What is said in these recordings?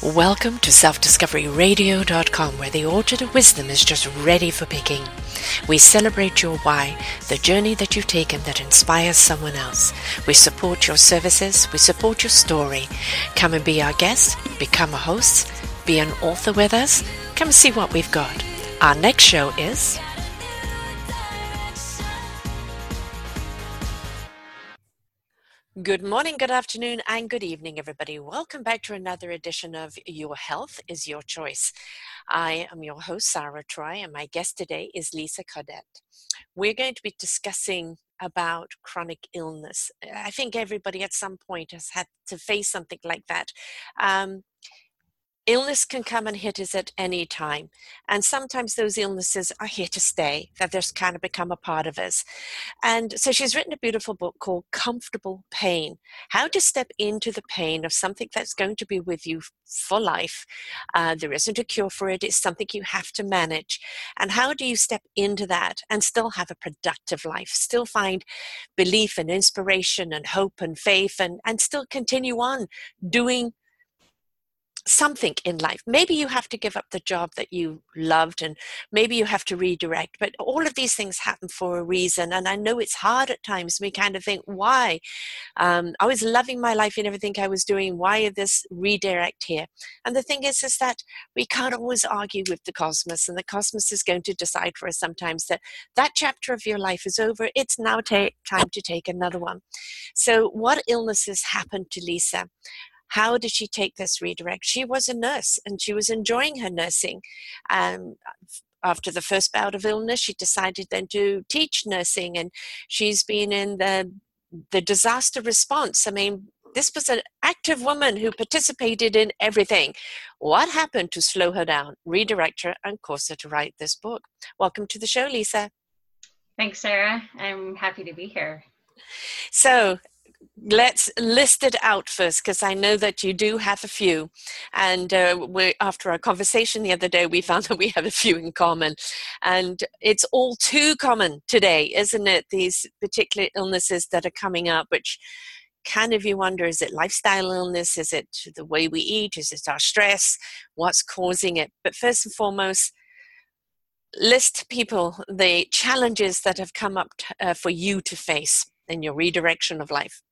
Welcome to selfdiscoveryradio.com, where the orchard of wisdom is just ready for picking. We celebrate your why, the journey that you've taken that inspires someone else. We support your services, we support your story. Come and be our guest, become a host, be an author with us. Come see what we've got. Our next show is Good morning, good afternoon, and good evening, everybody. Welcome back to another edition of Your Health is Your Choice. I am your host, Sarah Troy, and my guest today is Lisa Caudette. We're going to be discussing about chronic illness. I think everybody at some point has had to face something like that. Um, illness can come and hit us at any time. And sometimes those illnesses are here to stay, that they're kind of become a part of us. And so she's written a beautiful book called Comfortable Pain How to Step into the Pain of Something That's Going to Be With You for Life. Uh, there isn't a cure for it, it's something you have to manage. And how do you step into that and still have a productive life, still find belief and inspiration and hope and faith, and, and still continue on doing something in life. Maybe you have to give up the job that you loved and maybe you have to redirect, but all of these things happen for a reason. And I know it's hard at times. We kind of think, why? Um, I was loving my life and everything I was doing. Why this redirect here? And the thing is, is that we can't always argue with the cosmos, and the cosmos is going to decide for us sometimes that that chapter of your life is over. It's now ta- time to take another one. So, what illnesses happened to Lisa? How did she take this redirect? She was a nurse and she was enjoying her nursing. Um, after the first bout of illness, she decided then to teach nursing, and she's been in the the disaster response. I mean, this was an active woman who participated in everything. What happened to slow her down, redirect her, and cause her to write this book? Welcome to the show, Lisa. Thanks, Sarah. I'm happy to be here. So, let's list it out first because I know that you do have a few. And uh, we, after our conversation the other day, we found that we have a few in common. And it's all too common today, isn't it? These particular illnesses that are coming up, which kind of you wonder is it lifestyle illness? Is it the way we eat? Is it our stress? What's causing it? But first and foremost, list people the challenges that have come up t- uh, for you to face in your redirection of life.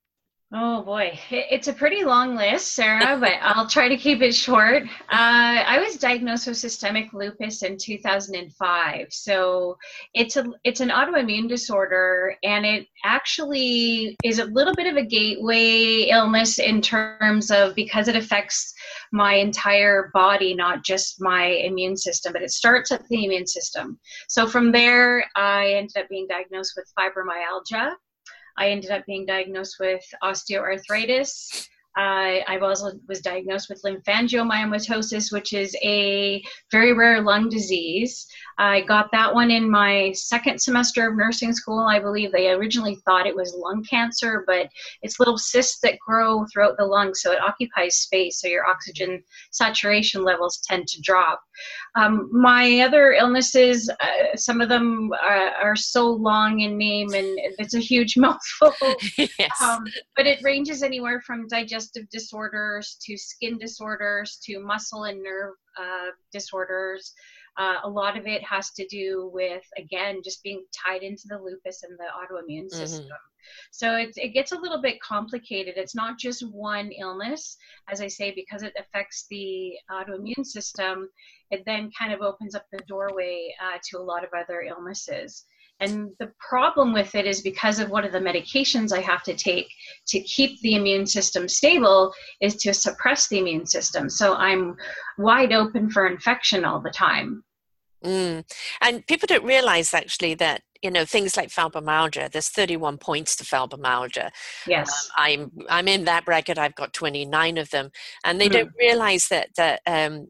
Oh boy, it's a pretty long list, Sarah, but I'll try to keep it short. Uh, I was diagnosed with systemic lupus in 2005, so it's a it's an autoimmune disorder, and it actually is a little bit of a gateway illness in terms of because it affects my entire body, not just my immune system, but it starts at the immune system. So from there, I ended up being diagnosed with fibromyalgia I ended up being diagnosed with osteoarthritis. Uh, I also was diagnosed with lymphangiomyomatosis, which is a very rare lung disease. I got that one in my second semester of nursing school. I believe they originally thought it was lung cancer, but it's little cysts that grow throughout the lung, so it occupies space, so your oxygen saturation levels tend to drop. Um, my other illnesses, uh, some of them are, are, so long in name and it's a huge mouthful. yes. Um, but it ranges anywhere from digestive disorders to skin disorders to muscle and nerve uh, disorders. Uh, a lot of it has to do with, again, just being tied into the lupus and the autoimmune mm-hmm. system. So it, it gets a little bit complicated. It's not just one illness, as I say, because it affects the autoimmune system, it then kind of opens up the doorway uh, to a lot of other illnesses. And the problem with it is because of one of the medications I have to take to keep the immune system stable is to suppress the immune system. So I'm wide open for infection all the time. Mm. And people don't realize actually that you know things like fibromyalgia. There's 31 points to fibromyalgia. Yes, um, I'm I'm in that bracket. I've got 29 of them, and they mm. don't realize that that um,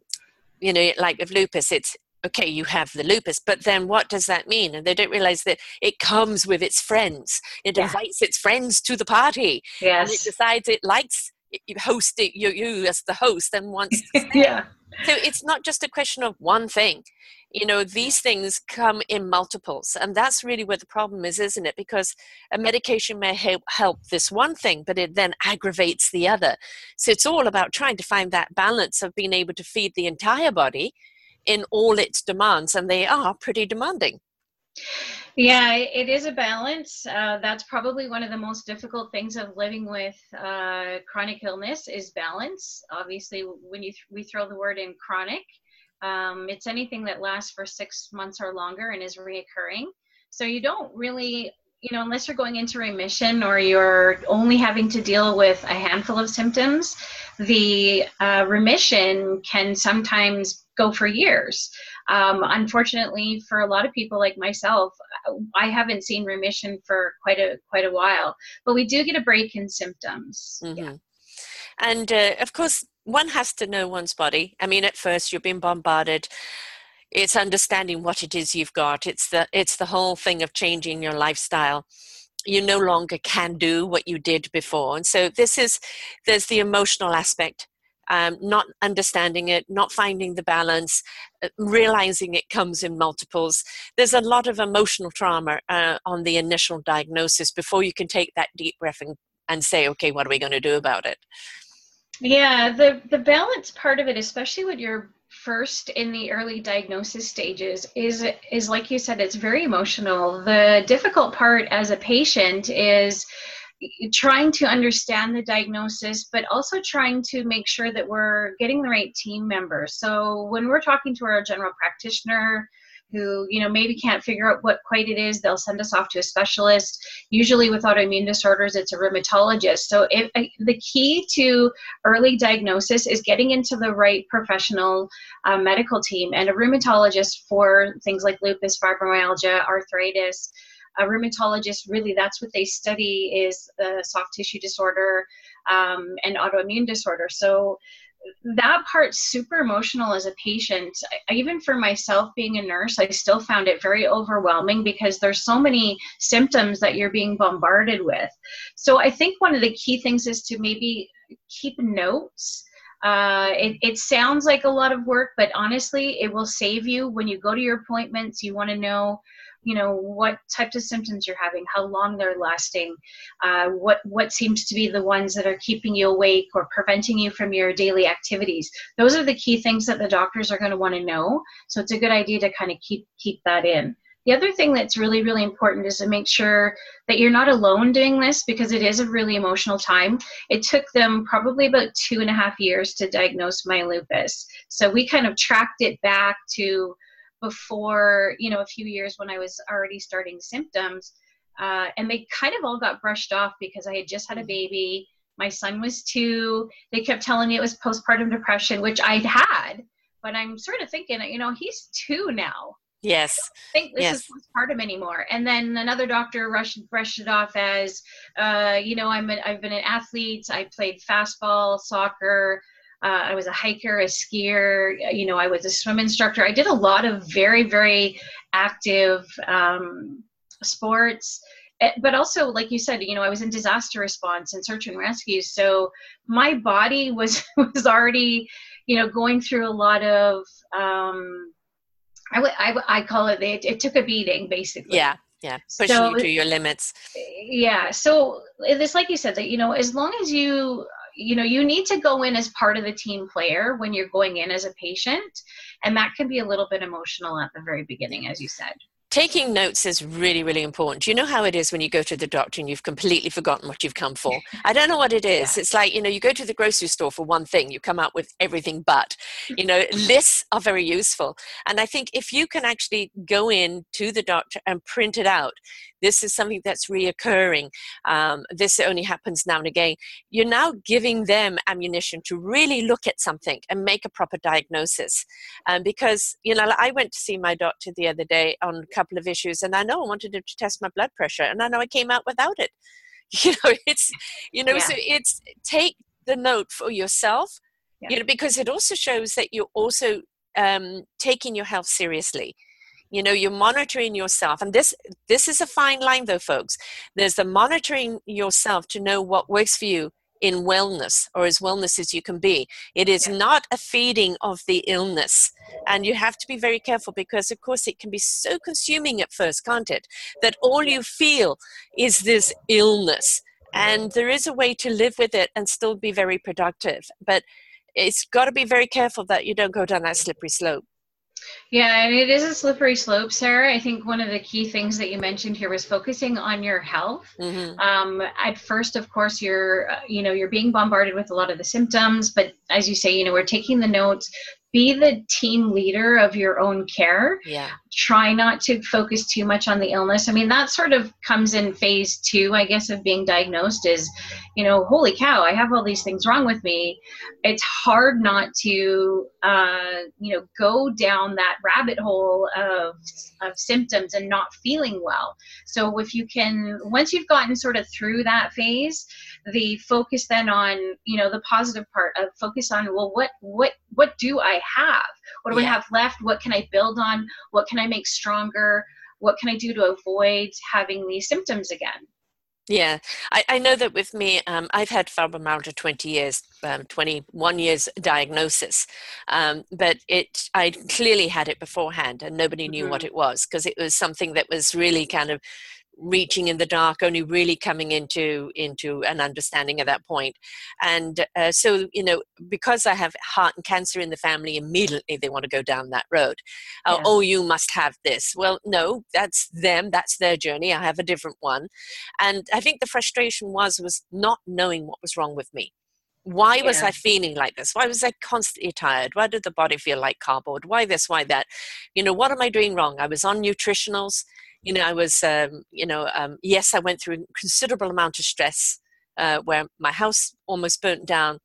you know like with lupus, it's okay, you have the lupus, but then what does that mean? And they don't realize that it comes with its friends. It yeah. invites its friends to the party. Yes. And it decides it likes host it, you, you as the host and wants yeah so it's not just a question of one thing you know these things come in multiples and that's really where the problem is isn't it because a medication may help help this one thing but it then aggravates the other so it's all about trying to find that balance of being able to feed the entire body in all its demands and they are pretty demanding yeah, it is a balance. Uh, that's probably one of the most difficult things of living with uh, chronic illness is balance. Obviously, when you th- we throw the word in chronic, um, it's anything that lasts for six months or longer and is reoccurring. So you don't really, you know, unless you're going into remission or you're only having to deal with a handful of symptoms, the uh, remission can sometimes go for years. Um, unfortunately, for a lot of people like myself, I haven't seen remission for quite a quite a while. But we do get a break in symptoms. Mm-hmm. Yeah. And uh, of course, one has to know one's body. I mean, at first you're being bombarded. It's understanding what it is you've got. It's the it's the whole thing of changing your lifestyle. You no longer can do what you did before, and so this is there's the emotional aspect. Um, not understanding it, not finding the balance, uh, realizing it comes in multiples. There's a lot of emotional trauma uh, on the initial diagnosis before you can take that deep breath and, and say, okay, what are we going to do about it? Yeah, the the balance part of it, especially when you're first in the early diagnosis stages, is is like you said, it's very emotional. The difficult part as a patient is trying to understand the diagnosis, but also trying to make sure that we're getting the right team members. So when we're talking to our general practitioner, who you know maybe can't figure out what quite it is they'll send us off to a specialist usually with autoimmune disorders it's a rheumatologist so if, the key to early diagnosis is getting into the right professional uh, medical team and a rheumatologist for things like lupus fibromyalgia arthritis a rheumatologist really that's what they study is uh, soft tissue disorder um, and autoimmune disorder so that part's super emotional as a patient. I, even for myself being a nurse, I still found it very overwhelming because there's so many symptoms that you're being bombarded with. So I think one of the key things is to maybe keep notes. Uh, it, it sounds like a lot of work, but honestly, it will save you when you go to your appointments. You want to know you know what types of symptoms you're having how long they're lasting uh, what what seems to be the ones that are keeping you awake or preventing you from your daily activities. Those are the key things that the doctors are going to want to know. So it's a good idea to kind of keep keep that in. The other thing that's really really important is to make sure that you're not alone doing this because it is a really emotional time. It took them probably about two and a half years to diagnose my lupus. So we kind of tracked it back to before you know a few years when i was already starting symptoms uh, and they kind of all got brushed off because i had just had a baby my son was two they kept telling me it was postpartum depression which i'd had but i'm sort of thinking you know he's two now Yes. I think this yes. is postpartum anymore. And then another doctor rushed brushed it off as, uh, you know, I'm a, I've been an athlete. I played fastball, soccer, uh, I was a hiker, a skier. You know, I was a swim instructor. I did a lot of very, very active um, sports. Eh, but also, like you said, you know, I was in disaster response and search and rescue. So my body was was already, you know, going through a lot of. Um, I, w- I, w- I call it, it. It took a beating, basically. Yeah yeah pushing so, you to your limits yeah so it's like you said that you know as long as you you know you need to go in as part of the team player when you're going in as a patient. And that can be a little bit emotional at the very beginning as you said. Taking notes is really really important. You know how it is when you go to the doctor and you've completely forgotten what you've come for? I don't know what it is. Yeah. it's like you know you go to the grocery store for one thing you come out with everything but. You know lists are very useful. And i think if you can actually go in to the doctor and print it out this is something that's reoccurring um, this only happens now and again you're now giving them ammunition to really look at something and make a proper diagnosis um, because you know i went to see my doctor the other day on a couple of issues and i know i wanted him to test my blood pressure and i know i came out without it you know it's you know yeah. so it's take the note for yourself yeah. you know because it also shows that you're also um, taking your health seriously you know you're monitoring yourself and this this is a fine line though folks there's the monitoring yourself to know what works for you in wellness or as wellness as you can be. It is not a feeding of the illness. And you have to be very careful because, of course, it can be so consuming at first, can't it? That all you feel is this illness. And there is a way to live with it and still be very productive. But it's got to be very careful that you don't go down that slippery slope. Yeah, and it is a slippery slope, Sarah. I think one of the key things that you mentioned here was focusing on your health. Mm-hmm. Um, at first, of course, you're uh, you know you're being bombarded with a lot of the symptoms, but as you say, you know we're taking the notes be the team leader of your own care. Yeah. Try not to focus too much on the illness. I mean, that sort of comes in phase two, I guess, of being diagnosed is, you know, holy cow, I have all these things wrong with me. It's hard not to, uh, you know, go down that rabbit hole of, of symptoms and not feeling well. So if you can, once you've gotten sort of through that phase, the focus then on you know the positive part of focus on well what what what do i have? What do yeah. i have left? What can i build on? What can i make stronger? What can i do to avoid having these symptoms again? Yeah, I, I know that with me, um, I've had fibromyalgia 20 years, um, 21 years diagnosis, um, but it I clearly had it beforehand and nobody knew mm-hmm. what it was because it was something that was really kind of reaching in the dark only really coming into into an understanding at that point and uh, so you know because i have heart and cancer in the family immediately they want to go down that road uh, yeah. oh you must have this well no that's them that's their journey i have a different one and i think the frustration was was not knowing what was wrong with me why was I feeling like this? Why was I constantly tired? Why did the body feel like cardboard? Why this? Why that? You know, what am I doing wrong? I was on nutritionals you know, I was, um, you know, um, yes, I went through a considerable amount of stress uh, where my house almost burnt down.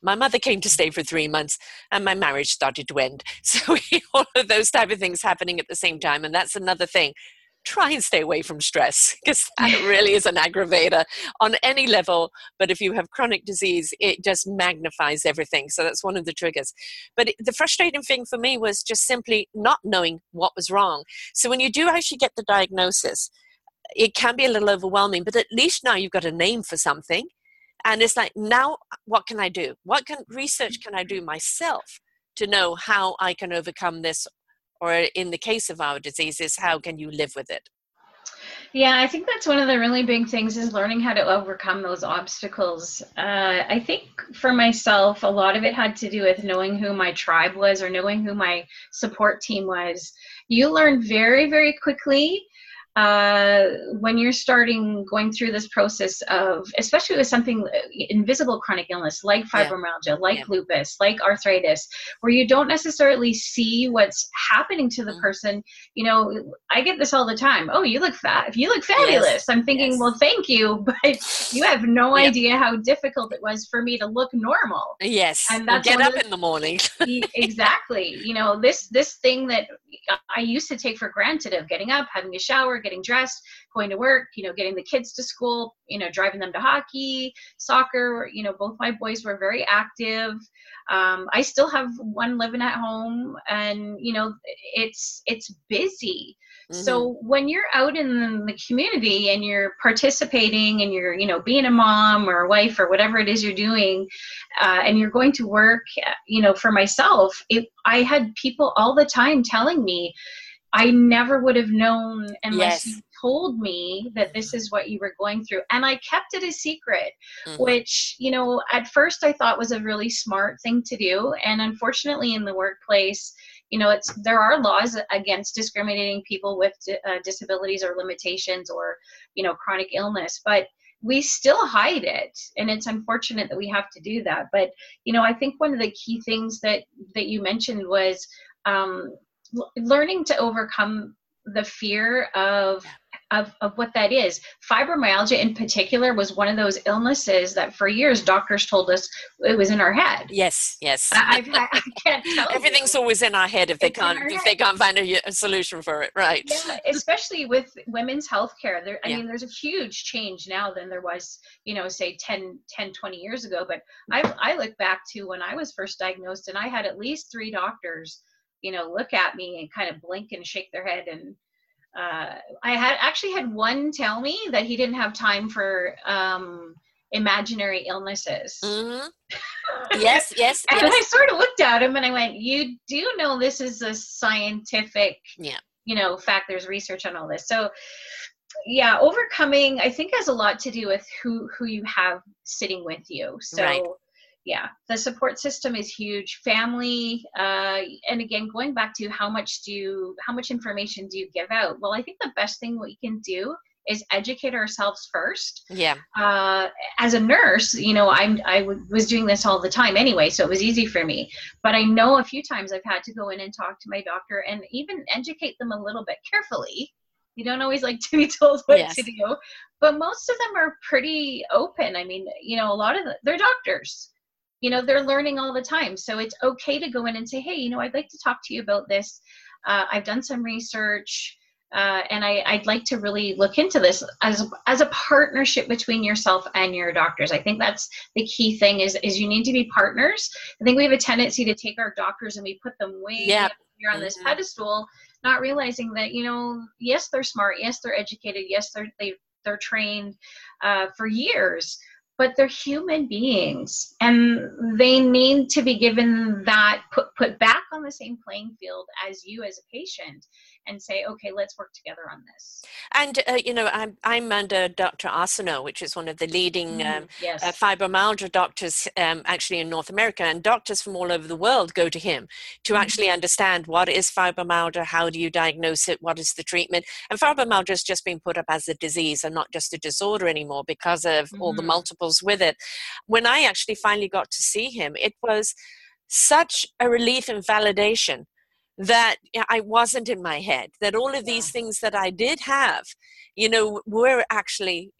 My mother came to stay for three months, and my marriage started to end. So all of those type of things happening at the same time, and that's another thing try and stay away from stress because that really is an aggravator on any level. But if you have chronic disease, it just magnifies everything. So that's one of the triggers. But it, the frustrating thing for me was just simply not knowing what was wrong. So when you do actually get the diagnosis, it can be a little overwhelming, but at least now you've got a name for something. And it's like, now what can I do? What can research can I do myself to know how I can overcome this or in the case of our diseases how can you live with it? Yeah i think that's one of the really big things is learning how to overcome those obstacles. Uh, i think for myself a lot of it had to do with knowing who my tribe was or knowing who my support team was. You learn very very quickly uh, when you're starting going through this process of, especially with something uh, invisible chronic illness like fibromyalgia, yeah. like yeah. lupus, like arthritis, where you don't necessarily see what's happening to the mm. person. You know, I get this all the time. Oh, you look fat. If you look fabulous, yes. I'm thinking, yes. well, thank you, but you have no yep. idea how difficult it was for me to look normal. Yes, and that's get up the, in the morning. exactly. You know, this this thing that I used to take for granted of getting up, having a shower getting dressed, going to work, you know, getting the kids to school, you know, driving them to hockey, soccer. You know, both my boys were very active. Um, I still have one living at home, and you know, it's it's busy. Mm-hmm. So when you're out in the community and you're participating and you're, you know, being a mom or a wife or whatever it is you're doing, uh, and you're going to work, you know, for myself, it, I had people all the time telling me, I never would have known unless yes. you told me that this is what you were going through. And I kept it a secret, mm-hmm. which, you know, at first I thought was a really smart thing to do. And unfortunately, in the workplace, you know, it's there are laws against discriminating people with uh, disabilities or limitations or, you know, chronic illness, but we still hide it and it's unfortunate that we have to do that but you know i think one of the key things that that you mentioned was um, learning to overcome the fear of of, of what that is. Fibromyalgia, in particular, was one of those illnesses that for years doctors told us it was in our head. Yes, yes. I, I, can't tell. Everything's you. always in our head if they can't if they can't find a, a, solution for it, right? Yeah, especially with women's health care. There, I yeah. mean, there's a huge change now than there was, you know, say 10, 10, 20 years ago. But mm-hmm. I, I look back to when I was first diagnosed, and I had at least three doctors you know look at me and kind of blink and shake their head and uh, I had actually had one tell me that he didn't have time for um, imaginary illnesses. Mm-hmm. Yes, yes. and yes. I sort of looked at him and I went, "You do know this is a scientific, Yeah. you know, fact. There's research on all this." So, yeah, overcoming I think has a lot to do with who who you have sitting with you. So. Right. Yeah, the support system is huge. Family, uh, and again, going back to how much do you, how much information do you give out? Well, I think the best thing we can do is educate ourselves first Yeah. uh, as a nurse, you know, I'm I w- was doing this all the time anyway, so it was easy for me. But I know a few times I've had to go in and talk to my doctor and even educate them a little bit carefully. You don't always like to be told what Yes. to do, but most of them are pretty open. I mean, you know, a lot of the, they're doctors. You know, they're learning all the time, so it's okay to go in and say, "Hey, you know, I'd like to talk to you about this. Uh, I've done some research." uh, and I, I'd like to really look into this as a, as a partnership between yourself and your doctors. I think that's the key thing is is you need to be partners. I think we have a tendency to take our doctors and we put them way Yep. up here on this Mhm. pedestal, not realizing that you know yes they're smart, yes they're educated, yes they're they they're trained uh, for years, but they're human beings and they need to be given that put put back on the same playing field as you as a patient and say okay let's work together on this And, uh, you know, I'm, I'm under Dr. Arsenault, which is one of the leading um, yes uh, fibromyalgia doctors um, actually in North America, and doctors from all over the world go to him to Mhm. actually understand what is fibromyalgia, how do you diagnose it, what is the treatment. And fibromyalgia has just been put up as a disease and not just a disorder anymore because of all the Mhm. multiples with it. When I actually finally got to see him, it was such a relief and validation that I wasn't in my head, that all of these Yeah. things that I did have, you know, were actually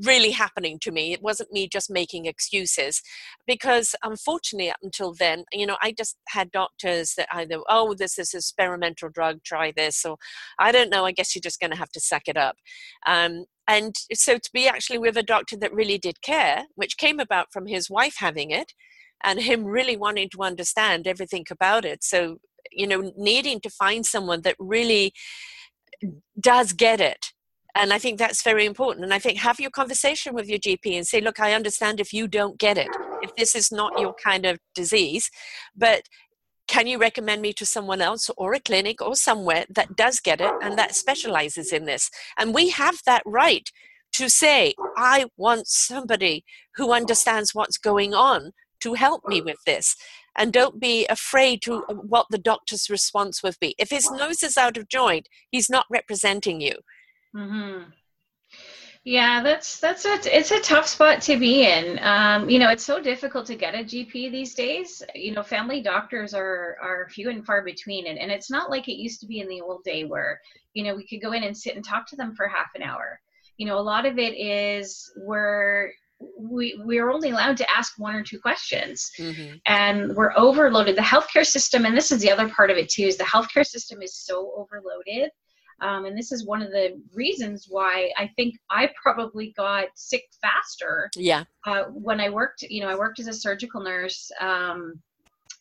really happening to me. It wasn't me just making excuses because unfortunately up until then, you know, I just had doctors that either, oh, this is experimental drug, try this, or I don't know, I guess you're just going to have to suck it up. Um, and so to be actually with a doctor that really did care, which came about from his wife having it and him really wanting to understand everything about it. So, you know, needing to find someone that really does get it and I think that's very important. And I think have your conversation with your GP and say, look, I understand if you don't get it, if this is not your kind of disease, but can you recommend me to someone else or a clinic or somewhere that does get it and that specializes in this? And we have that right to say, I want somebody who understands what's going on to help me with this. And don't be afraid to what the doctor's response would be. If his nose is out of joint, he's not representing you. hmm Yeah, that's that's a it's a tough spot to be in. Um, you know, it's so difficult to get a GP these days. You know, family doctors are are few and far between, and, and it's not like it used to be in the old day where you know we could go in and sit and talk to them for half an hour. You know, a lot of it is we're we we're only allowed to ask one or two questions Mm-hmm. and we're overloaded. The healthcare system, and this is the other part of it too, is the healthcare system is so overloaded. Um, and this is one of the reasons why I think I probably got sick faster Yeah. uh, when I worked. You know, I worked as a surgical nurse, um,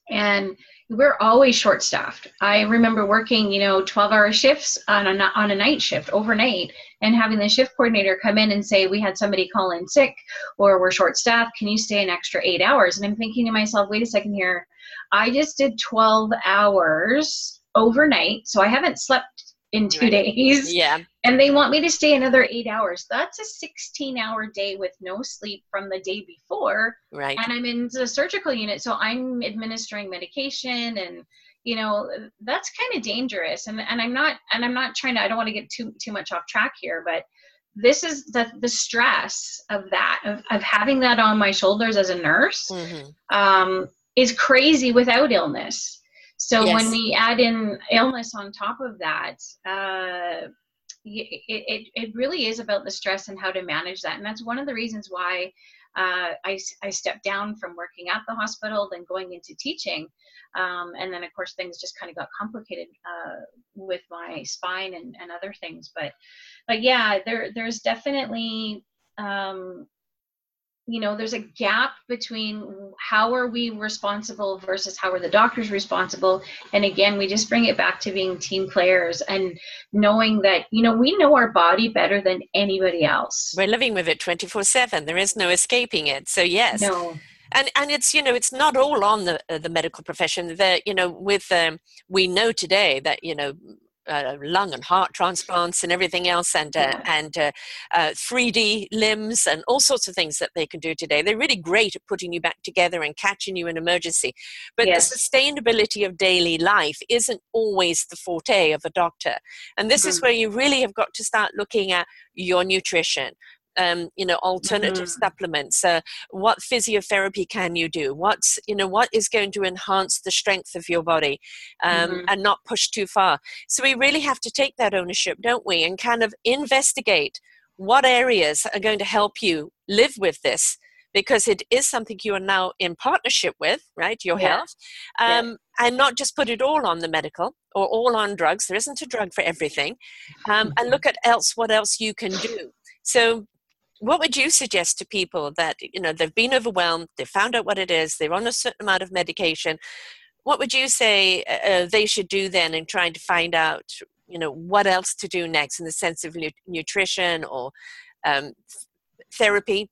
and we're always short staffed. I remember working, you know, 12 hour shifts on a, on a night shift overnight and having the shift coordinator come in and say, we had somebody call in sick or we're short staffed. Can you stay an extra eight hours? And I'm thinking to myself, wait a second here. I just did 12 hours overnight. So I haven't slept in two Right. days Yeah. And they want me to stay another eight hours. That's a 16 hour day with no sleep from the day before Right. and I'm in the surgical unit, so I'm administering medication, and you know that's kind of dangerous. And and I'm not and I'm not trying to. I don't want to get too too much off track here, but this is the the stress of that of of having that on my shoulders as a nurse hmm um, is crazy without illness. So Yes. when we add in illness on top of that, uh, it, it, it really is about the stress and how to manage that. And that's one of the reasons why uh, I, I stepped down from working at the hospital, then going into teaching. Um, and then, of course, things just kind of got complicated uh, with my spine and, and other things. But, but yeah, there, there's definitely um, you know there's a gap between how are we responsible versus how are the doctors responsible. And again we just bring it back to being team players and knowing that you know we know our body better than anybody else. We're living with it 24 7 there is no escaping it. So yes. No. And and it's you know it's not all on the uh, the medical profession. That you know with um, we know today that you know uh, lung and heart transplants and everything else, and uh, and uh, 3D uh, limbs and all sorts of things that they can do today. They're really great at putting you back together and catching you in emergency. But yes. the sustainability of daily life isn't always the forte of a doctor, and this mm-hmm. is where you really have got to start looking at your nutrition, um, you know alternative mm-hmm. supplements uh, what physiotherapy can you do what's you know what is going to enhance the strength of your body um, mm-hmm. and not push too far so we really have to take that ownership don't we and kind of investigate what areas are going to help you live with this because it is something you are now in partnership with right your yeah. health um, yeah. and not just put it all on the medical or all on drugs there isn't a drug for everything um, and mm-hmm. look at else what else you can do so what would you suggest to people that you know they've been overwhelmed they've found out what it is they're on a certain amount of medication what would you say uh, uh they should do then in trying to find out you know what else to do next in the sense of nu- nutrition or um, therapy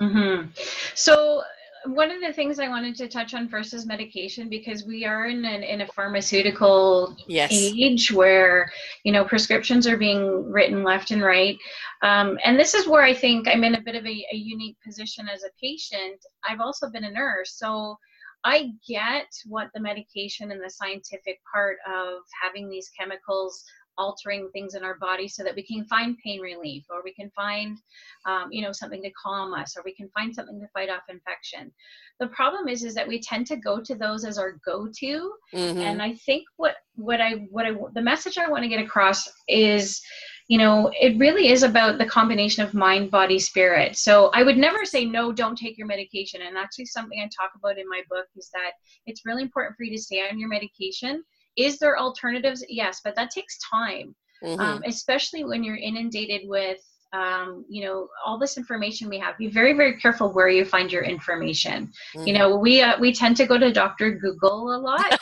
mm-hmm. so one of the things I wanted to touch on first is medication because we are in an, in a pharmaceutical yes. age where you know prescriptions are being written left and right, um, and this is where I think I'm in a bit of a, a unique position as a patient. I've also been a nurse, so I get what the medication and the scientific part of having these chemicals altering things in our body so that we can find pain relief or we can find um, you know something to calm us or we can find something to fight off infection. The problem is is that we tend to go to those as our go-to. Mm-hmm. and i think what what i what i the message i want to get across is you know it really is about the combination of mind body spirit. So i would never say no don't take your medication. And actually something i talk about in my book is that it's really important for you to stay on your medication is there alternatives? Yes, but that takes time, mm-hmm. um, especially when you're inundated with um, you know all this information we have be very very careful where you find your information mm-hmm. you know we uh, we tend to go to dr google a lot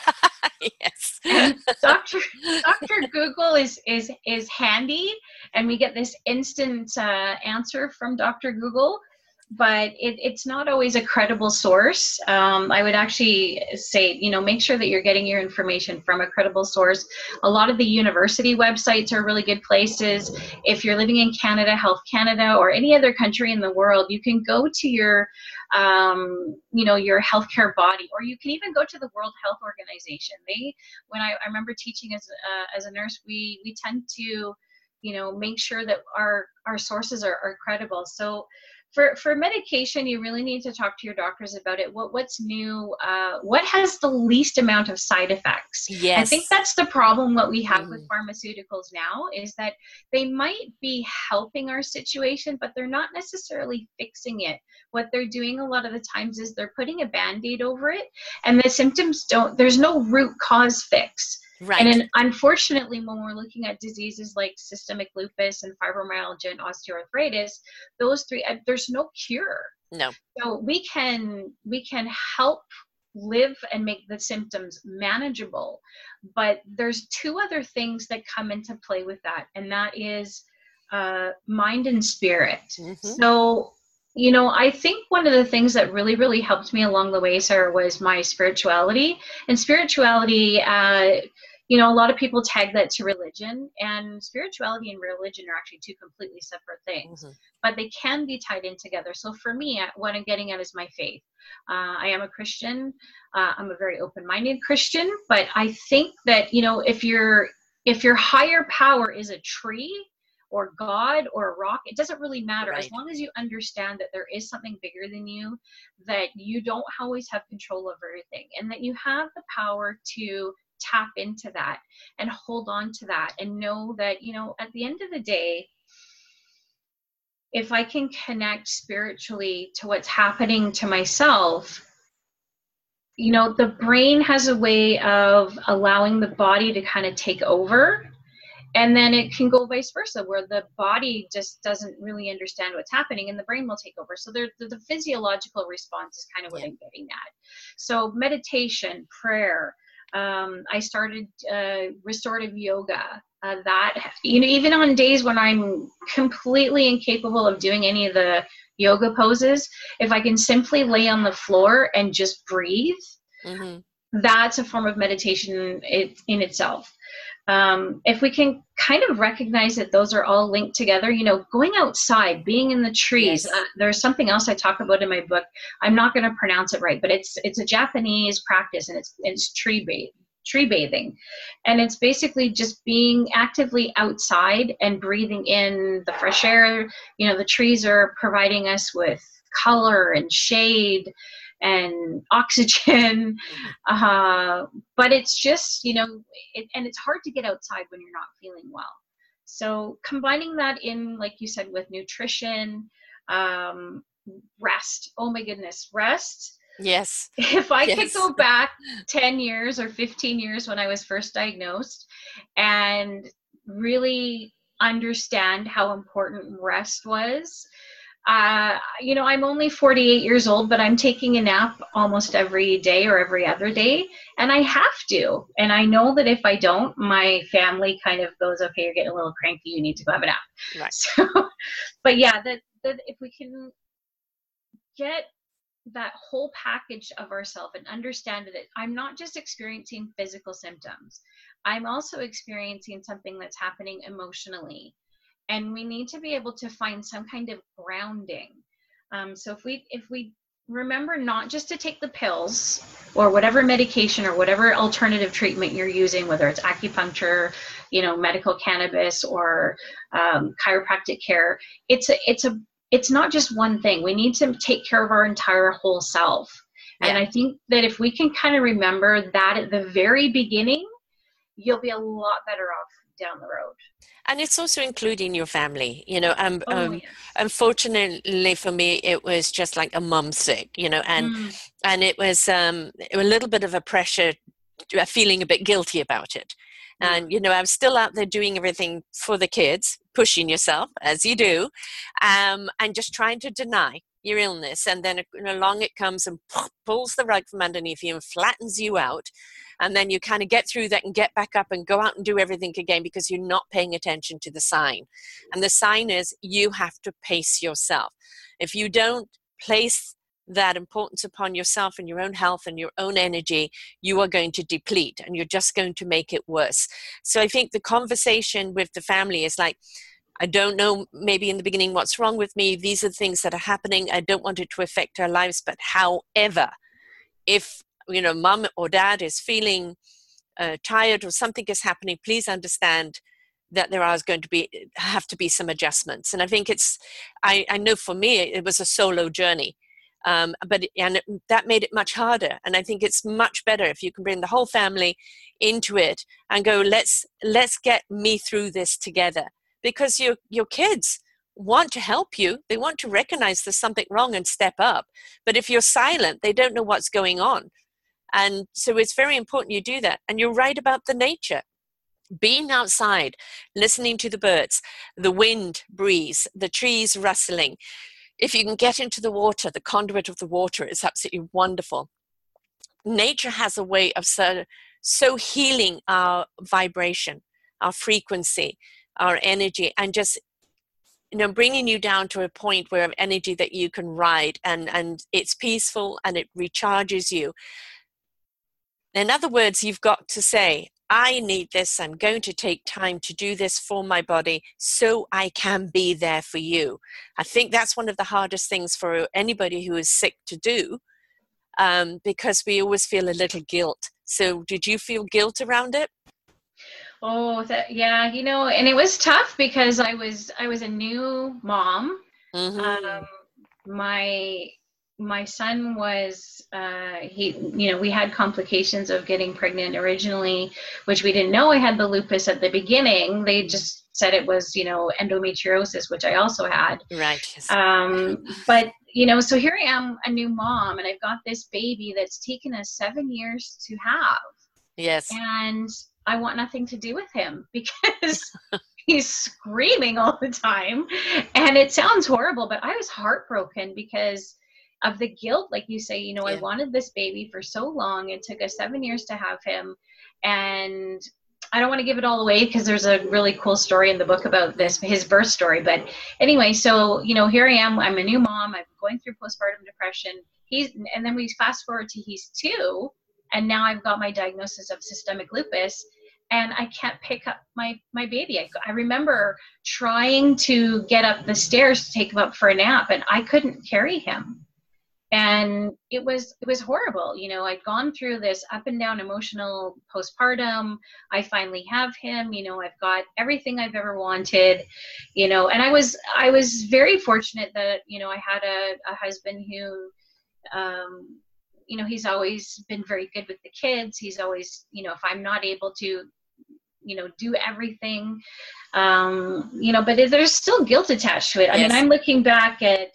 yes and dr dr google is is is handy and we get this instant uh, answer from dr google but it, it's not always a credible source. Um, I would actually say, you know, make sure that you're getting your information from a credible source. A lot of the university websites are really good places. If you're living in Canada, Health Canada, or any other country in the world, you can go to your, um, you know, your healthcare body, or you can even go to the World Health Organization. They, when I, I remember teaching as uh, as a nurse, we we tend to, you know, make sure that our our sources are, are credible. So for for medication you really need to talk to your doctors about it. What what's new uh, what has the least amount of side effects? Yes. i think that's the problem what we have mm. with pharmaceuticals now is that they might be helping our situation but they're not necessarily fixing it. What they're doing a lot of the times is they're putting a band-aid over it and the symptoms don't there's no root cause fix Right. And then, unfortunately, when we're looking at diseases like systemic lupus and fibromyalgia and osteoarthritis, those three, uh, there's no cure. No. So we can we can help live and make the symptoms manageable, but there's two other things that come into play with that, and that is uh, mind and spirit. Mm-hmm. So you know, I think one of the things that really, really helped me along the way, Sarah, was my spirituality. And spirituality, uh, you know, a lot of people tag that to religion, and spirituality and religion are actually two completely separate things, mm-hmm. but they can be tied in together. So for me, what I'm getting at is my faith. Uh, I am a Christian. Uh, I'm a very open-minded Christian, but I think that you know, if your if your higher power is a tree or God or a rock, it doesn't really matter right. as long as you understand that there is something bigger than you, that you don't always have control of everything, and that you have the power to tap into that and hold on to that and know that, you know, at the end of the day, if I can connect spiritually to what's happening to myself, you know, the brain has a way of allowing the body to kind of take over and then it can go vice versa where the body just doesn't really understand what's happening and the brain will take over so the, the physiological response is kind of what yeah. i'm getting at so meditation prayer um, i started uh, restorative yoga uh, that you know even on days when i'm completely incapable of doing any of the yoga poses if i can simply lay on the floor and just breathe mm-hmm. that's a form of meditation in, in itself um, if we can kind of recognize that those are all linked together you know going outside being in the trees yes. uh, there's something else i talk about in my book. I'm not going to pronounce it right but it's it's a japanese practice and it's it's tree tree bathing. And it's basically just being actively outside and breathing in the fresh air. You know the trees are providing us with color and shade and oxygen mm-hmm. uh, but it's just you know it, and it's hard to get outside when you're not feeling well so combining that in like you said with nutrition um, rest oh my goodness rest yes if i yes. could go back 10 years or 15 years when i was first diagnosed and really understand how important rest was uh, you know, I'm only 48 years old, but I'm taking a nap almost every day or every other day, and I have to. And I know that if I don't, my family kind of goes, "Okay, you're getting a little cranky. You need to go have a nap." Right. So, but yeah, that that if we can get that whole package of ourselves and understand that I'm not just experiencing physical symptoms. I'm also experiencing something that's happening emotionally and we need to be able to find some kind of grounding. Um, so if we if we remember not just to take the pills or whatever medication or whatever alternative treatment you're using whether it's acupuncture you know medical cannabis or um, chiropractic care it's a it's a it's not just one thing. We need to take care of our entire whole self. Yeah. and i think that if we can kind of remember that at the very beginning you'll be a lot better off down the road and it's also including your family you know um, oh, um unfortunately for me it was just like a mum sick you know and mm. and it was um a little bit of a pressure feeling a bit guilty about it mm. and you know i'm still out there doing everything for the kids pushing yourself as you do um and just trying to deny your illness and then along it comes and pulls the rug from underneath you and flattens you out and then you kind of get through that and get back up and go out and do everything again because you're not paying attention to the sign and the sign is you have to pace yourself if you don't place that importance upon yourself and your own health and your own energy, you are going to deplete and you're just going to make it worse. So I think the conversation with the family is like, I don't know, maybe in the beginning, what's wrong with me. These are the things that are happening. I don't want it to affect our lives. But however, if, you know, mom or dad is feeling uh, tired or something is happening, please understand that there are going to be have to be some adjustments. And i think it's i, I know for me it was a solo journey um, but and it, that made it much harder. And i think it's much better if you can bring the whole family into it and go let's let's get me through this together. Because your your kids want to help you. They want to recognize there's something wrong and step up. But if you're silent they don't know what's going on and so it's very important you do that. And you're right about the nature. Being outside listening to the birds the wind breeze the trees rustling. If you can get into the water the conduit of the water is absolutely wonderful. Nature has a way of so, so healing our vibration our frequency our energy and just you know bringing you down to a point where of energy that you can ride and and it's peaceful and it recharges you in other words you've got to say i need this i'm going to take time to do this for my body so i can be there for you i think that's one of the hardest things for anybody who is sick to do um, because we always feel a little guilt so did you feel guilt around it Oh, that, yeah, you know, and it was tough because I was I was a new mom. Mm-hmm. Um, my my son was uh, he you know we had complications of getting pregnant originally, which we didn't know I had the lupus at the beginning. They just said it was you know endometriosis, which I also had. Right. Um, but you know, so here I am, a new mom, and I've got this baby that's taken us seven years to have. Yes. And I want nothing to do with him because he's screaming all the time. And it sounds horrible, but I was heartbroken because of the guilt. Like you say, you know, yeah. I wanted this baby for so long. It took us seven years to have him. And I don't want to give it all away because there's a really cool story in the book about this, his birth story. But anyway, so, you know, here I am. I'm a new mom. I'm going through postpartum depression. He's, and then we fast forward to he's two. And now I've got my diagnosis of systemic lupus and I can't pick up my my baby. I, I, remember trying to get up the stairs to take him up for a nap, and I couldn't carry him and it was it was horrible you know i'd gone through this up and down emotional postpartum. I finally have him you know i've got everything i've ever wanted you know and i was i was very fortunate that you know i had a, a husband who um you know he's always been very good with the kids. He's always you know if i'm not able to you know do everything um you know but there's still guilt attached to it. I yes. mean i'm looking back at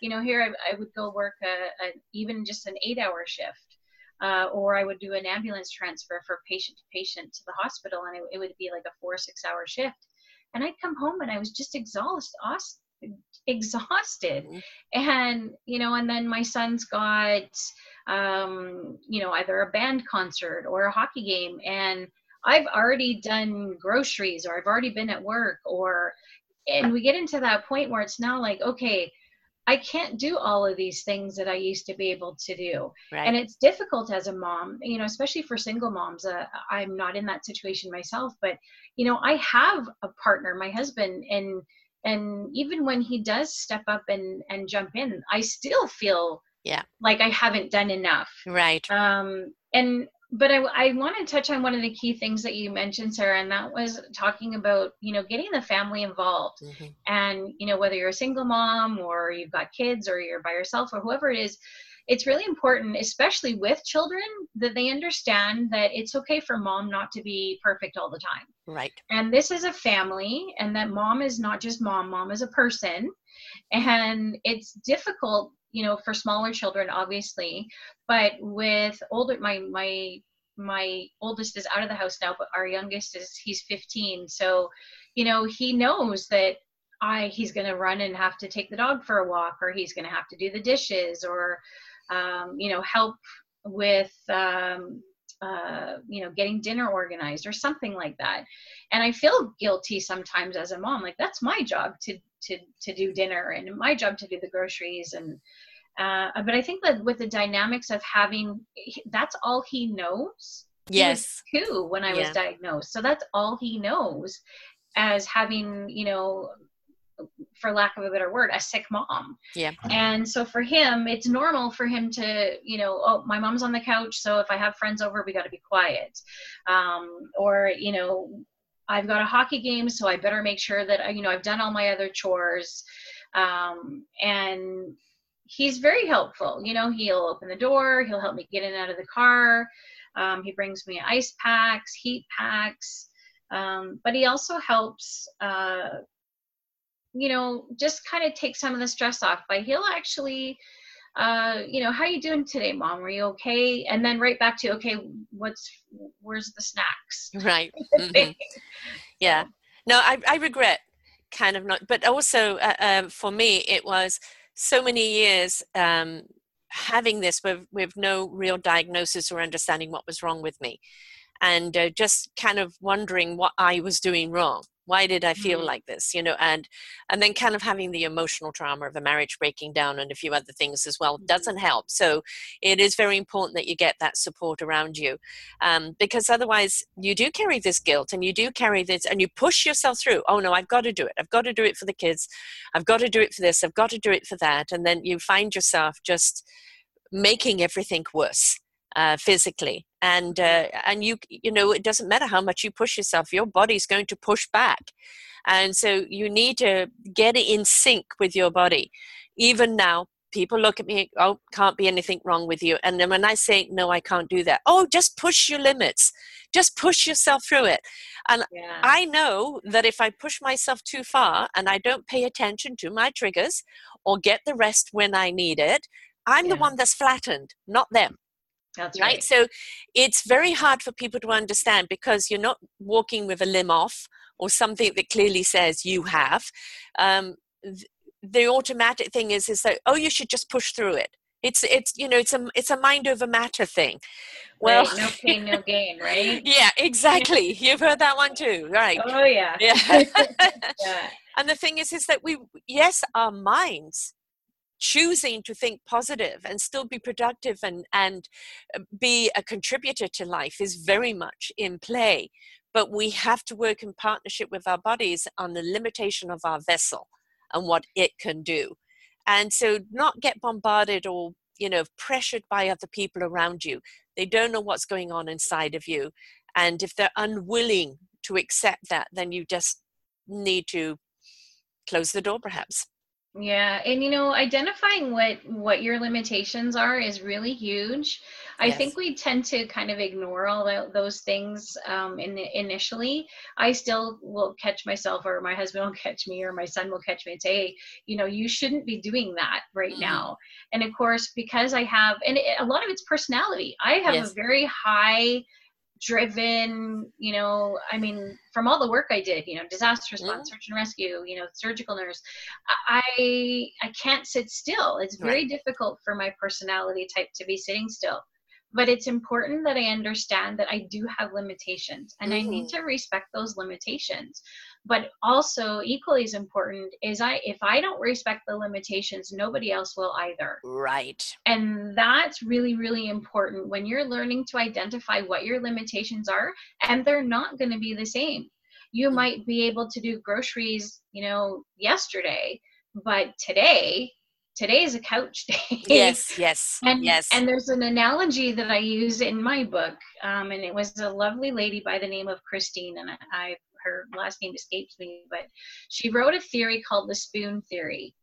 you know, here I, I would go work a, a, even just an eight hour shift. Uh, or I would do an ambulance transfer for patient to patient to the hospital, and it, it would be like a four or six hour shift. And I'd come home and I was just exhausted, exhausted. Mm-hmm. And, you know, and then my son's got, um, you know, either a band concert or a hockey game. And I've already done groceries or I've already been at work or, and we get into that point where it's now like, okay, I can't do all of these things that I used to be able to do. Right. And it's difficult as a mom, you know, especially for single moms. Uh, I'm not in that situation myself, but you know, I have a partner, my husband, and and even when he does step up and and jump in, I still feel yeah like I haven't done enough. Right. Um and but I, I want to touch on one of the key things that you mentioned, Sarah, and that was talking about, you know, getting the family involved. Mm-hmm. And, you know, whether you're a single mom or you've got kids or you're by yourself or whoever it is, it's really important, especially with children, that they understand that it's okay for mom not to be perfect all the time. Right. And this is a family, and that mom is not just mom, mom is a person. And it's difficult you know for smaller children obviously. But with older my my my oldest is out of the house now but our youngest is he's 15 so you know he knows that i he's going to run and have to take the dog for a walk or he's going to have to do the dishes or um, you know help with um, uh, you know getting dinner organized or something like that. And i feel guilty sometimes as a mom like that's my job to to to do dinner and my job to do the groceries and uh, but I think that with the dynamics of having that's all he knows. Yes. Two when I yeah. was diagnosed, so that's all he knows as having you know for lack of a better word, a sick mom. Yeah. And so for him, it's normal for him to, you know, oh, my mom's on the couch, so if I have friends over, we got to be quiet. Um, or, you know, I've got a hockey game, so I better make sure that, you know, I've done all my other chores. Um, and he's very helpful. You know, he'll open the door, he'll help me get in and out of the car. Um, he brings me ice packs, heat packs, um, but he also helps, uh, you know, just kind of take some of the stress off. But he'll actually, uh, you know, how you doing today, mom? Are you okay? And then right back to, okay, what's, where's the snacks? Right. Mm-hmm. yeah. No, I, I regret kind of not, but also uh, um, for me, it was so many years um, having this with, with no real diagnosis or understanding what was wrong with me and uh, just kind of wondering what i was doing wrong why did i feel mm-hmm. like this? you know and and then kind of having the emotional trauma of a marriage breaking down and a few other things as well mm-hmm. doesn't help. So it is very important that you get that support around you um, because otherwise you do carry this guilt and you do carry this and you push yourself through oh no i've got to do it. I've got to do it for the kids. I've got to do it for this. I've got to do it for that. And then you find yourself just making everything worse uh, physically. And uh, and you you know it doesn't matter how much you push yourself your body's going to push back. And so you need to get it in sync with your body. Even now people look at me oh can't be anything wrong with you. And then when i say no i can't do that oh just push your limits. Just push yourself through it. And yeah. i know that if i push myself too far and i don't pay attention to my triggers or get the rest when i need it i'm yeah. the one that's flattened not them That's right? right. So it's very hard for people to understand because you're not walking with a limb off or something that clearly says you have. Um, th- the automatic thing is is that oh you should just push through it. It's it's you know it's a it's a mind over matter thing. Well right. no pain no gain right? Yeah exactly. You've heard that one too. Right. Oh yeah. Yeah. Yeah. And the thing is is that we yes our minds choosing to think positive and still be productive and and uh, be a contributor to life is very much in play. But we have to work in partnership with our bodies on the limitation of our vessel and what it can do. And so not get bombarded or you know pressured by other people around you. They don't know what's going on inside of you. And if they're unwilling to accept that then you just need to close the door perhaps yeah and you know identifying what what your limitations are is really huge i Yes. think we tend to kind of ignore all tho- those things um in the, initially i still will catch myself or my husband will catch me or my son will catch me and say hey you know you shouldn't be doing that right Mhm. now and of course because i have and it, a lot of it's personality i have Yes. a very high driven you know i mean from all the work i did you know disaster response search and rescue you know surgical nurse i i can't sit still. It's very difficult for my personality type to be sitting still. But it's important that i understand that i do have limitations and i need mm. to respect those limitations but also equally as important is i if i don't respect the limitations nobody else will either right and that's really, really important when you're learning to identify what your limitations are, and they're not going to be the same. You Mm. might be able to do groceries, you know, yesterday, but today, today is a couch day. yes yes And, yes and there's an analogy that I use in my book, um, and it was a lovely lady by the name of Christine, and I, I her last name escapes me, but she wrote a theory called the spoon theory.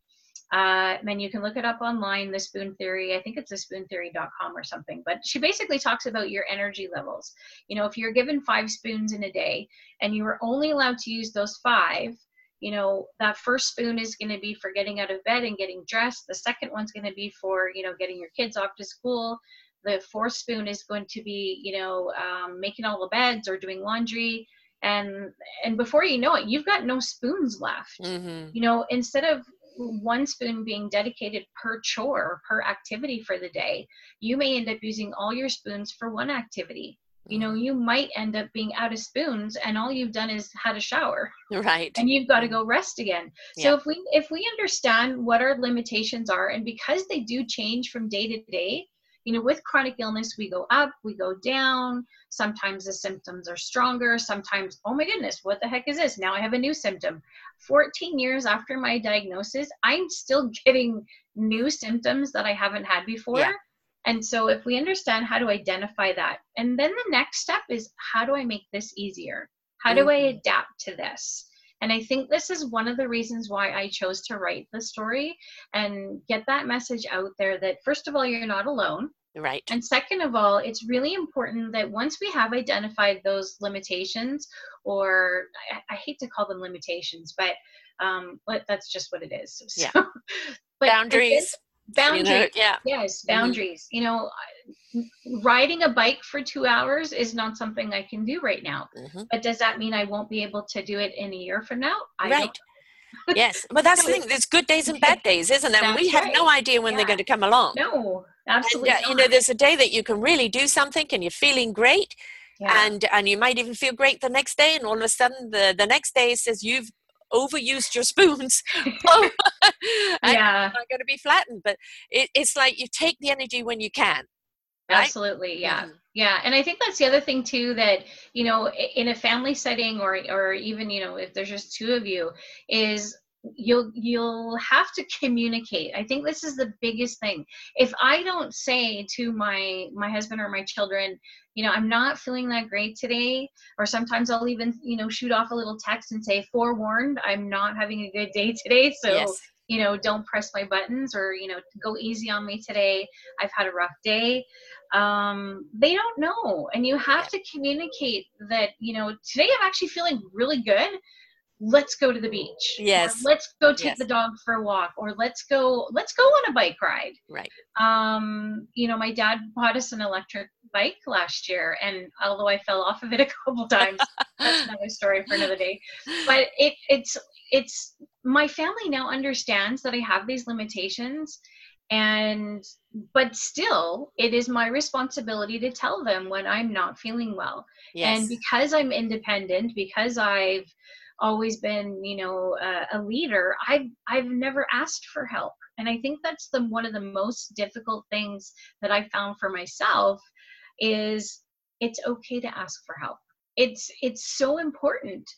Uh, and you can look it up online, the spoon theory. I think it's thespoontheory.com or something. But she basically talks about your energy levels. You know, if you're given five spoons in a day and you are only allowed to use those five, you know, that first spoon is going to be for getting out of bed and getting dressed. The second one's going to be for, you know, getting your kids off to school. The fourth spoon is going to be, you know, um, making all the beds or doing laundry. And and before you know it, you've got no spoons left. Hmm you know instead of one spoon being dedicated per chore per activity for the day you may end up using all your spoons for one activity. You know you might end up being out of spoons and all you've done is had a shower. Right. And you've got to go rest again. Yeah. so if we if we understand what our limitations are and because they do change from day to day you know with chronic illness we go up we go down. Sometimes the symptoms are stronger. Sometimes oh my goodness what the heck is this? Now i have a new symptom. 14 years after my diagnosis i'm still getting new symptoms that i haven't had before. Yeah. and so if we understand how to identify that? And then the next step is how do i make this easier? How do i Mhm. adapt to this and I think this is one of the reasons why I chose to write the story and get that message out there that, first of all, you're not alone. right And second of all, it's really important that once we have identified those limitations, or I, I hate to call them limitations, but um, but that's just what it is. So, Yeah. boundaries boundaries. you know, yeah Yes, Mhm. boundaries. You know, riding a bike for two hours is not something I can do right now. Mhm. But does that mean I won't be able to do it in a year from now? I right yes but that's the thing there's good days and bad days isn't there we have right. no idea when they're going to come along don't No, and absolutely. uh, you know there's a day that you can really do something and you're feeling great yeah. and and you might even feel great the next day and all of a sudden the the next day says you've overused your spoons oh, yeah, I'm not going to be flattened but it, it's like you take the energy when you can right? absolutely. Yeah. Mhm. Yeah, and I think that's the other thing too that you know in a family setting or or even you know if there's just two of you is you'll you'll have to communicate. I think this is the biggest thing. If I don't say to my my husband or my children, you know, I'm not feeling that great today, or sometimes I'll even you know shoot off a little text and say forewarned, I'm not having a good day today, so yes. you know don't press my buttons or you know go easy on me today. I've had a rough day. Um, they don't know and you have to communicate that you know today i'm actually feeling really good let's go to the beach yes. let's go take yes. the dog for a walk or let's go let's go on a bike ride. Right. Um you know my dad bought us an electric bike last year and although i fell off of it a couple times that's another story for another day. But it it's it's my family now understands that i have these limitations and but still it is my responsibility to tell them when i'm not feeling well. Yes. and because i'm independent because i've always been you know a, a leader i've i've never asked for help. And i think that's the one of the most difficult things that i found for myself is it's okay to ask for help. It's it's so important.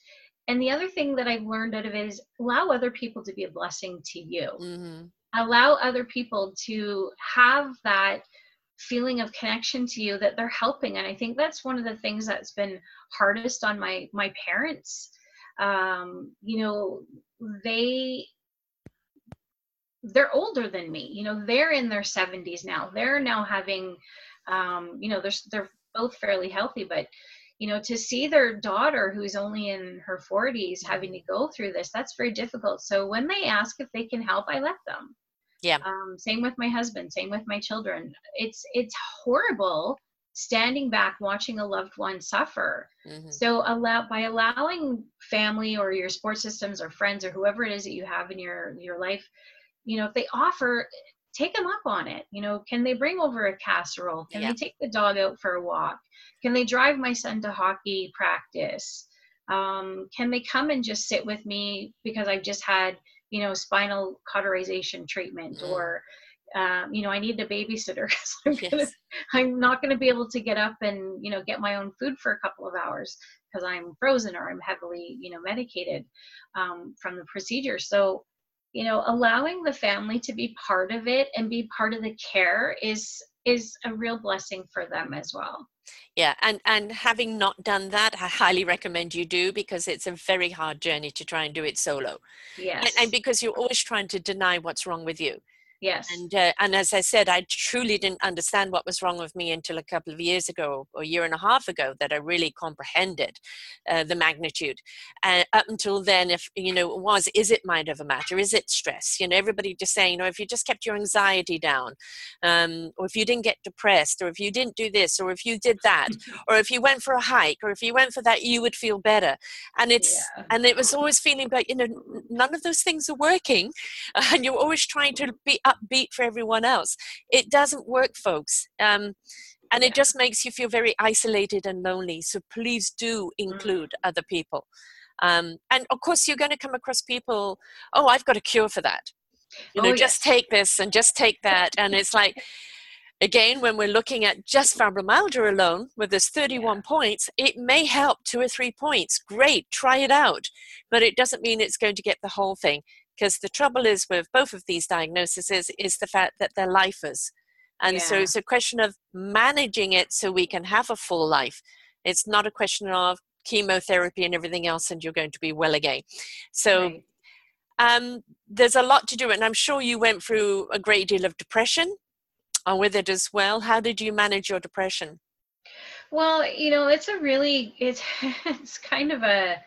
And the other thing that i've learned out of it is allow other people to be a blessing to you. Mm-hmm. allow other people to have that feeling of connection to you that they're helping. And i think that's one of the things that's been hardest on my my parents um you know they they're older than me you know they're in their 70s now. They're now having um you know they're they're both fairly healthy but you know to see their daughter who's only in her 40s having to go through this that's very difficult. So when they ask if they can help i let them. Yeah. Um, same with my husband same with my children. It's it's horrible standing back watching a loved one suffer mm-hmm. so allow by allowing family or your support systems or friends or whoever it is that you have in your your life you know if they offer take them up on it you know can they bring over a casserole can Yeah. they take the dog out for a walk can they drive my son to hockey practice um, can they come and just sit with me because i've just had you know spinal cauterization treatment Mm. or um, you know i need a babysitter I'm, gonna. I'm not going to be able to get up and you know get my own food for a couple of hours because i'm frozen or i'm heavily you know medicated um, from the procedure. So you know allowing the family to be part of it and be part of the care is is a real blessing for them as well. Yeah and and having not done that i highly recommend you do because it's a very hard journey to try and do it solo. Yes and, and because you're always trying to deny what's wrong with you yes and uh, and as I said, I truly didn't understand what was wrong with me until a couple of years ago, or a year and a half ago, that I really comprehended uh, the magnitude. And up until then, if you know, it was is it mind over matter? Is it stress? You know, everybody just saying, you know, if you just kept your anxiety down, um, or if you didn't get depressed, or if you didn't do this, or if you did that, or if you went for a hike, or if you went for that, you would feel better. And it's Yeah. and it was always feeling like you know, none of those things are working and you're always trying to be upbeat for everyone else. It doesn't work, folks. Um, and Yeah. it just makes you feel very isolated and lonely. So please do Mm. include other people. Um, and of course, you're going to come across people, oh, I've got a cure for that. You know, Oh, just yes. take this and just take that. And it's like, again, when we're looking at just fibromyalgia alone with this 31 points, it may help two or three points. Great, try it out. But it doesn't mean it's going to get the whole thing. Because the trouble is with both of these diagnoses is the fact that they're lifers. And so it's a question of managing it so we can have a full life. It's not a question of chemotherapy and everything else and you're going to be well again. So Right. um, there's a lot to do, and I'm sure you went through a great deal of depression uh, with it as well. How did you manage your depression? Well, you know, it's a really it's it's kind of a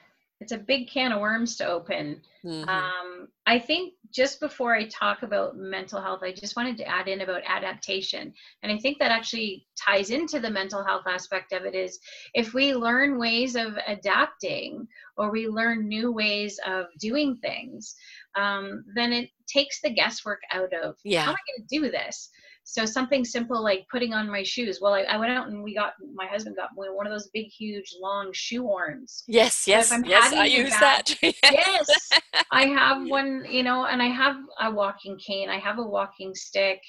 it's a big can of worms to open. Mhm. Um, I think just before I talk about mental health, I just wanted to add in about adaptation. And I think that actually ties into the mental health aspect of it is if we learn ways of adapting or we learn new ways of doing things, um, then it takes the guesswork out of Yeah. how am I going to do this? So something simple like putting on my shoes. Well, I, I went out and we got my husband got one of those big, huge, long shoe horns. yes, yes, yes, I use that- that. Yes, I have one, you know, and I have a walking cane. I have a walking stick.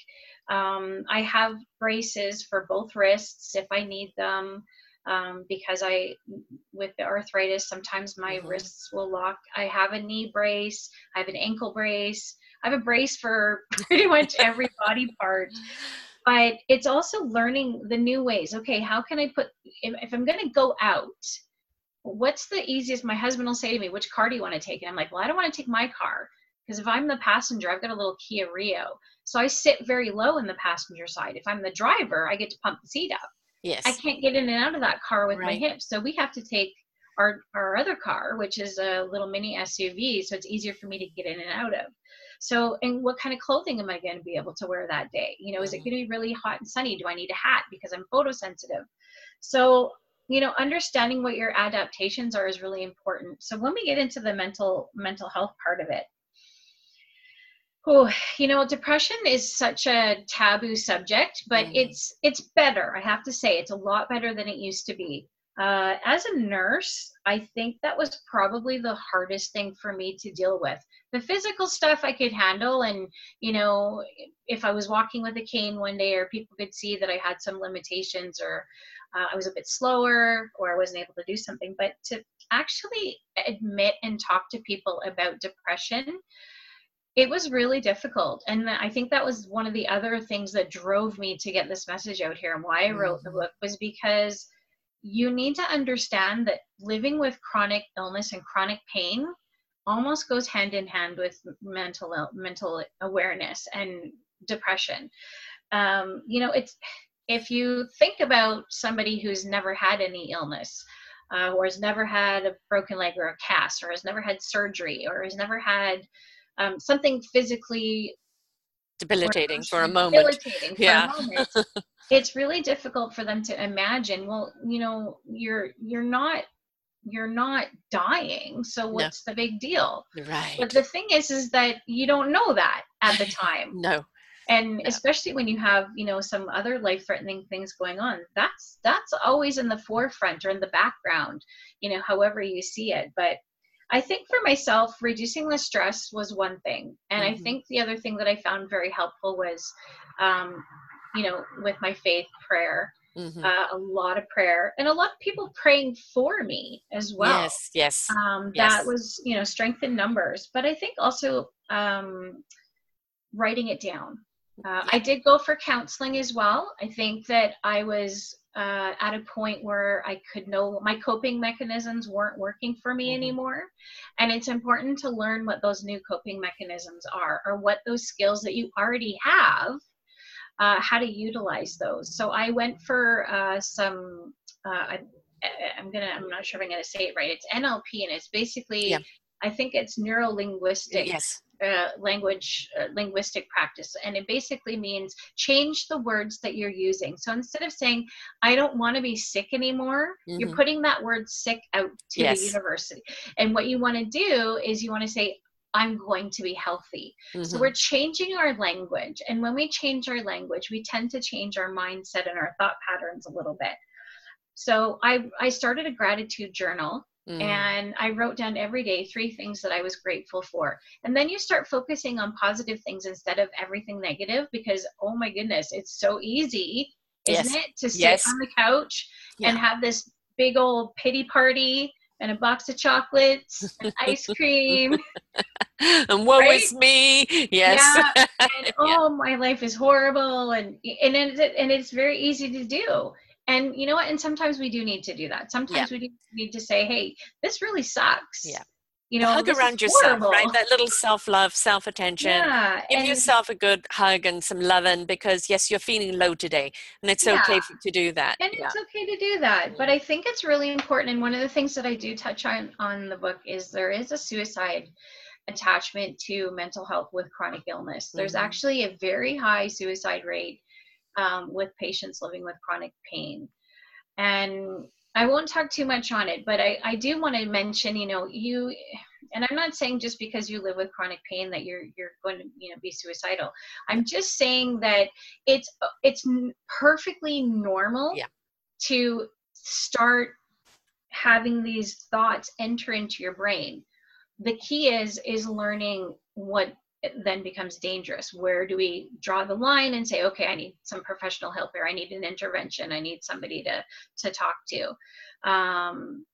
Um, I have braces for both wrists if I need them. Um, because I, with the arthritis, sometimes my Mhm. wrists will lock. I have a knee brace. I have an ankle brace. I have a brace for pretty much every body part. But it's also learning the new ways. Okay, how can I put, if, if I'm going to go out, what's the easiest? My husband will say to me, which car do you want to take? And I'm like, well, I don't want to take my car because if I'm the passenger, I've got a little Kia Rio. So I sit very low in the passenger side. If I'm the driver, I get to pump the seat up. yes, I can't get in and out of that car with my hips. So we have to take our our other car, which is a little mini SUV, so it's easier for me to get in and out of. So, and what kind of clothing am I going to be able to wear that day? You know, is it mm-hmm. going to be really hot and sunny? Do I need a hat because I'm photosensitive? So, you know, understanding what your adaptations are is really important. So when we get into the mental mental health part of it, oh, you know, depression is such a taboo subject, but mm. it's it's better. I have to say, it's a lot better than it used to be. Uh, as a nurse, I think that was probably the hardest thing for me to deal with. The physical stuff I could handle, and you know, if I was walking with a cane one day, or people could see that I had some limitations, or uh, I was a bit slower, or I wasn't able to do something. But to actually admit and talk to people about depression, it was really difficult. And I think that was one of the other things that drove me to get this message out here and why I wrote the mm-hmm. book was because you need to understand that living with chronic illness and chronic pain almost goes hand in hand with mental mental awareness and depression. Um, you know, it's if you think about somebody who's never had any illness, uh, or has never had a broken leg or a cast, or has never had surgery, or has never had um, something physically debilitating for a moment. For yeah. A moment. it's really difficult for them to imagine. Well, you know, you're you're not you're not dying, so what's no. the big deal? Right. But the thing is, is that you don't know that at the time. no. And no. especially when you have, you know, some other life-threatening things going on, that's that's always in the forefront or in the background, you know, however you see it. But I think for myself, reducing the stress was one thing. And mm-hmm. I think the other thing that I found very helpful was, um, you know, with my faith prayer, mm-hmm. uh, a lot of prayer and a lot of people praying for me as well. Yes, yes. Um, yes. That was, you know, strength in numbers. But I think also um, writing it down. Uh, I did go for counseling as well. I think that I was uh, at a point where I could know my coping mechanisms weren't working for me mm-hmm. anymore. And it's important to learn what those new coping mechanisms are or what those skills that you already have, uh, how to utilize those. So I went for uh, some, uh, I, am gonna, I'm not sure if I'm gonna say it right. It's NLP and it's basically, yeah. I think it's neuro linguistic. Yes uh, language uh, linguistic practice and it basically means change the words that you're using so instead of saying i don't want to be sick anymore mm-hmm. you're putting that word sick out to yes. the university and what you want to do is you want to say I'm going to be healthy. Mm-hmm. So we're changing our language. And when we change our language, we tend to change our mindset and our thought patterns a little bit. So I, I started a gratitude journal Mm. And I wrote down every day three things that I was grateful for. And then you start focusing on positive things instead of everything negative because, oh my goodness, it's so easy, isn't yes. it, to sit yes. on the couch yeah. and have this big old pity party and a box of chocolates and ice cream. and what right? was me? Yes. Yeah. And, oh, my life is horrible. And, and, it's, and it's very easy to do and you know what? And sometimes we do need to do that. Sometimes yeah. we need to say hey this really sucks. Yeah. You know hug around yourself right? that little self-love self-attention. Yeah, give and, yourself a good hug and some loving because yes you're feeling low today and it's yeah, okay to do that. And yeah. it's okay to do that but i think it's really important and one of the things that i do touch on on the book is there is a suicide attachment to mental health with chronic illness. There's mm-hmm. actually a very high suicide rate um, with patients living with chronic pain. And I won't talk too much on it, but I, I do want to mention, you know, you, and I'm not saying just because you live with chronic pain that you're you're going to you know be suicidal. I'm just saying that it's it's perfectly normal yeah. to start having these thoughts enter into your brain. The key is is learning what then becomes dangerous. Where do we draw the line and say, okay, I need some professional help here. I need an intervention. I need somebody to to talk to. Um,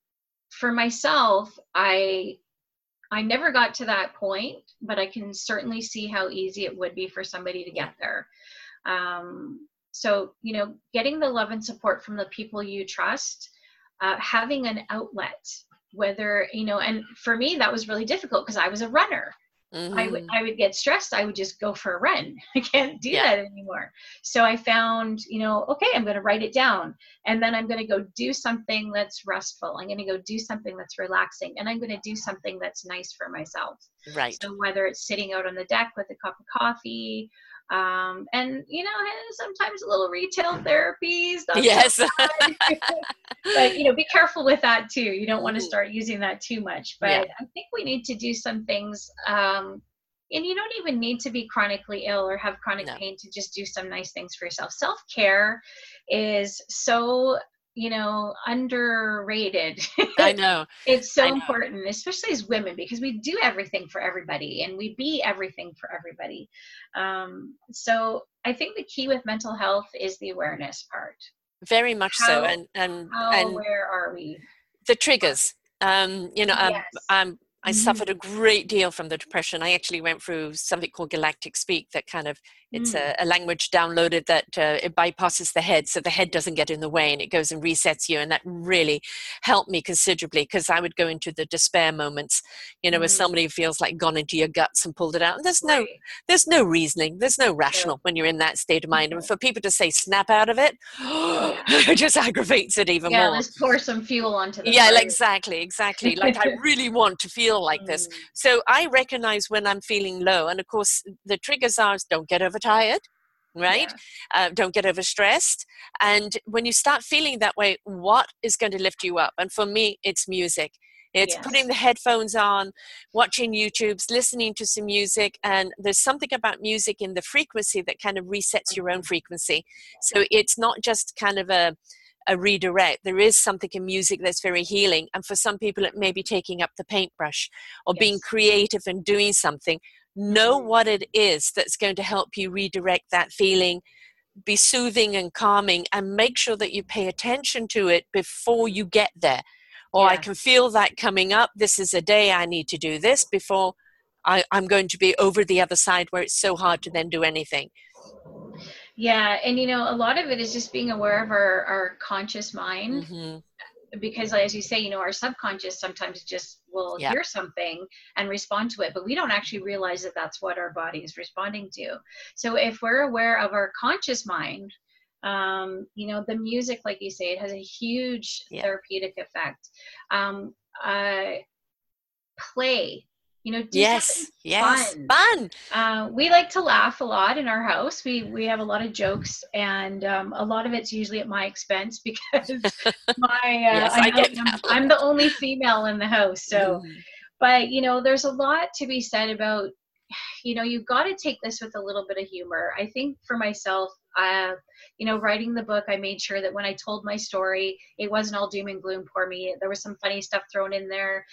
for myself, I I never got to that point, but I can certainly see how easy it would be for somebody to get there. Um, so you know, getting the love and support from the people you trust, uh, having an outlet, whether you know, and for me that was really difficult because I was a runner mm-hmm. I would I would get stressed. I would just go for a run. I can't do yeah. that anymore. So I found, you know, okay, I'm going to write it down, and then I'm going to go do something that's restful. I'm going to go do something that's relaxing, and I'm going to do something that's nice for myself. Right. So whether it's sitting out on the deck with a cup of coffee um, and you know sometimes a little retail therapies yes but you know be careful with that too you don't want to mm-hmm. start using that too much but yeah. i think we need to do some things um, and you don't even need to be chronically ill or have chronic no. pain to just do some nice things for yourself self-care is so you know underrated i know it's so know. important especially as women because we do everything for everybody and we be everything for everybody um, so i think the key with mental health is the awareness part very much how, so and and how and where are we the triggers um, you know, yes. I'm I Mm-hmm. suffered a great deal from the depression. I actually went through something called Galactic Speak that kind of it's Mm. a, a language downloaded that uh, it bypasses the head so the head doesn't get in the way and it goes and resets you and that really helped me considerably because I would go into the despair moments, you know, Mm. somebody feels like gone into your guts and pulled it out. And there's no there's no reasoning, there's no rational when you're in that state of mind. And Mhm. for people to say snap out of it, it just aggravates it even yeah more. let's pour some fuel onto the Yeah, like, exactly, exactly. Like I really want to feel like this. Mm. So I recognize when I'm feeling low, and of course the triggers are don't get overtired, right? Uh, don't get overstressed. And when you start feeling that way, what is going to lift you up? And for me, it's music. It's Yes. putting the headphones on, watching YouTube's, listening to some music, and there's something about music in the frequency that kind of resets your own Mhm. frequency. So it's not just kind of a a redirect. There is something in music that's very healing, and for some people, it may be taking up the paintbrush or being creative and doing something. Know what it is that's going to help you redirect that feeling, be soothing and calming, and make sure that you pay attention to it before you get there. Or I can feel that coming up. This is a day I need to do this before I, I'm going to be over the other side where it's so hard to then do anything. yeah and you know a lot of it is just being aware of our our conscious mind hmm because as you say you know our subconscious sometimes just will Yeah. hear something and respond to it but we don't actually realize that that's what our body is responding to so if we're aware of our conscious mind um, you know the music like you say it has a huge Yeah. therapeutic effect um, uh, play you know Yes, yes, fun. fun. uh, we like to laugh a lot in our house. We we have a lot of jokes, and um, a lot of it's usually at my expense because my uh, Yes, I get I'm, the only female in the house. So, Mhm. but you know, there's a lot to be said about. You know, you've got to take this with a little bit of humor. I think for myself, uh, you know, writing the book, I made sure that when I told my story, it wasn't all doom and gloom for me. There was some funny stuff thrown in there.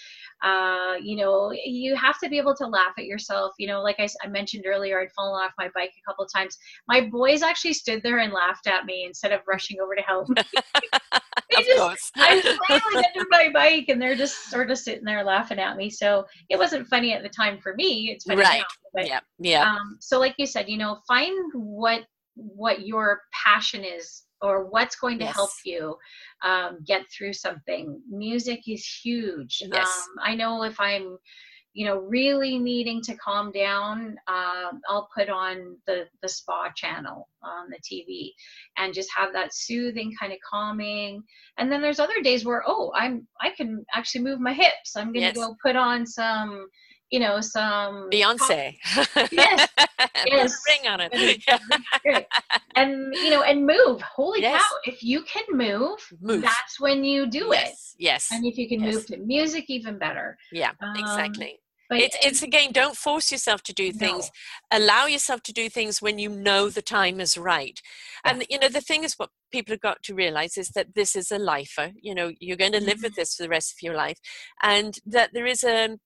Uh, you know, you have to be able to laugh at yourself. You know, like I mentioned earlier, I'd fallen off my bike a couple of times. My boys actually stood there and laughed at me instead of rushing over to help. They of just-. I was flailing under my bike, and they're just sort of sitting there laughing at me. So it wasn't funny at the time for me. It's funny Right. now. But yeah, yeah. um, so like you said you know find what what your passion is or what's going to help you um, get through something. Music is huge. Yes. um, i know if i'm you know really needing to calm down um, i'll put on the the spa channel on the tv and just have that soothing kind of calming. And then there's other days where oh i'm i can actually move my hips. I'm gonna Yes. go put on some you know some Beyonce. Yes, yes. ring on it. Yeah. and you know and move holy Yes. cow if you can move, Move. that's when you do it yes, yes. and if you can Yes. move to music even better Yeah, Um, exactly. but It's it's again, don't force yourself to do things. Allow yourself to do things when you know the time is right. And you know, the thing is, what people have got to realize is that this is a lifer. You know, you're going to live Mm-hmm. with this for the rest of your life, and that there is a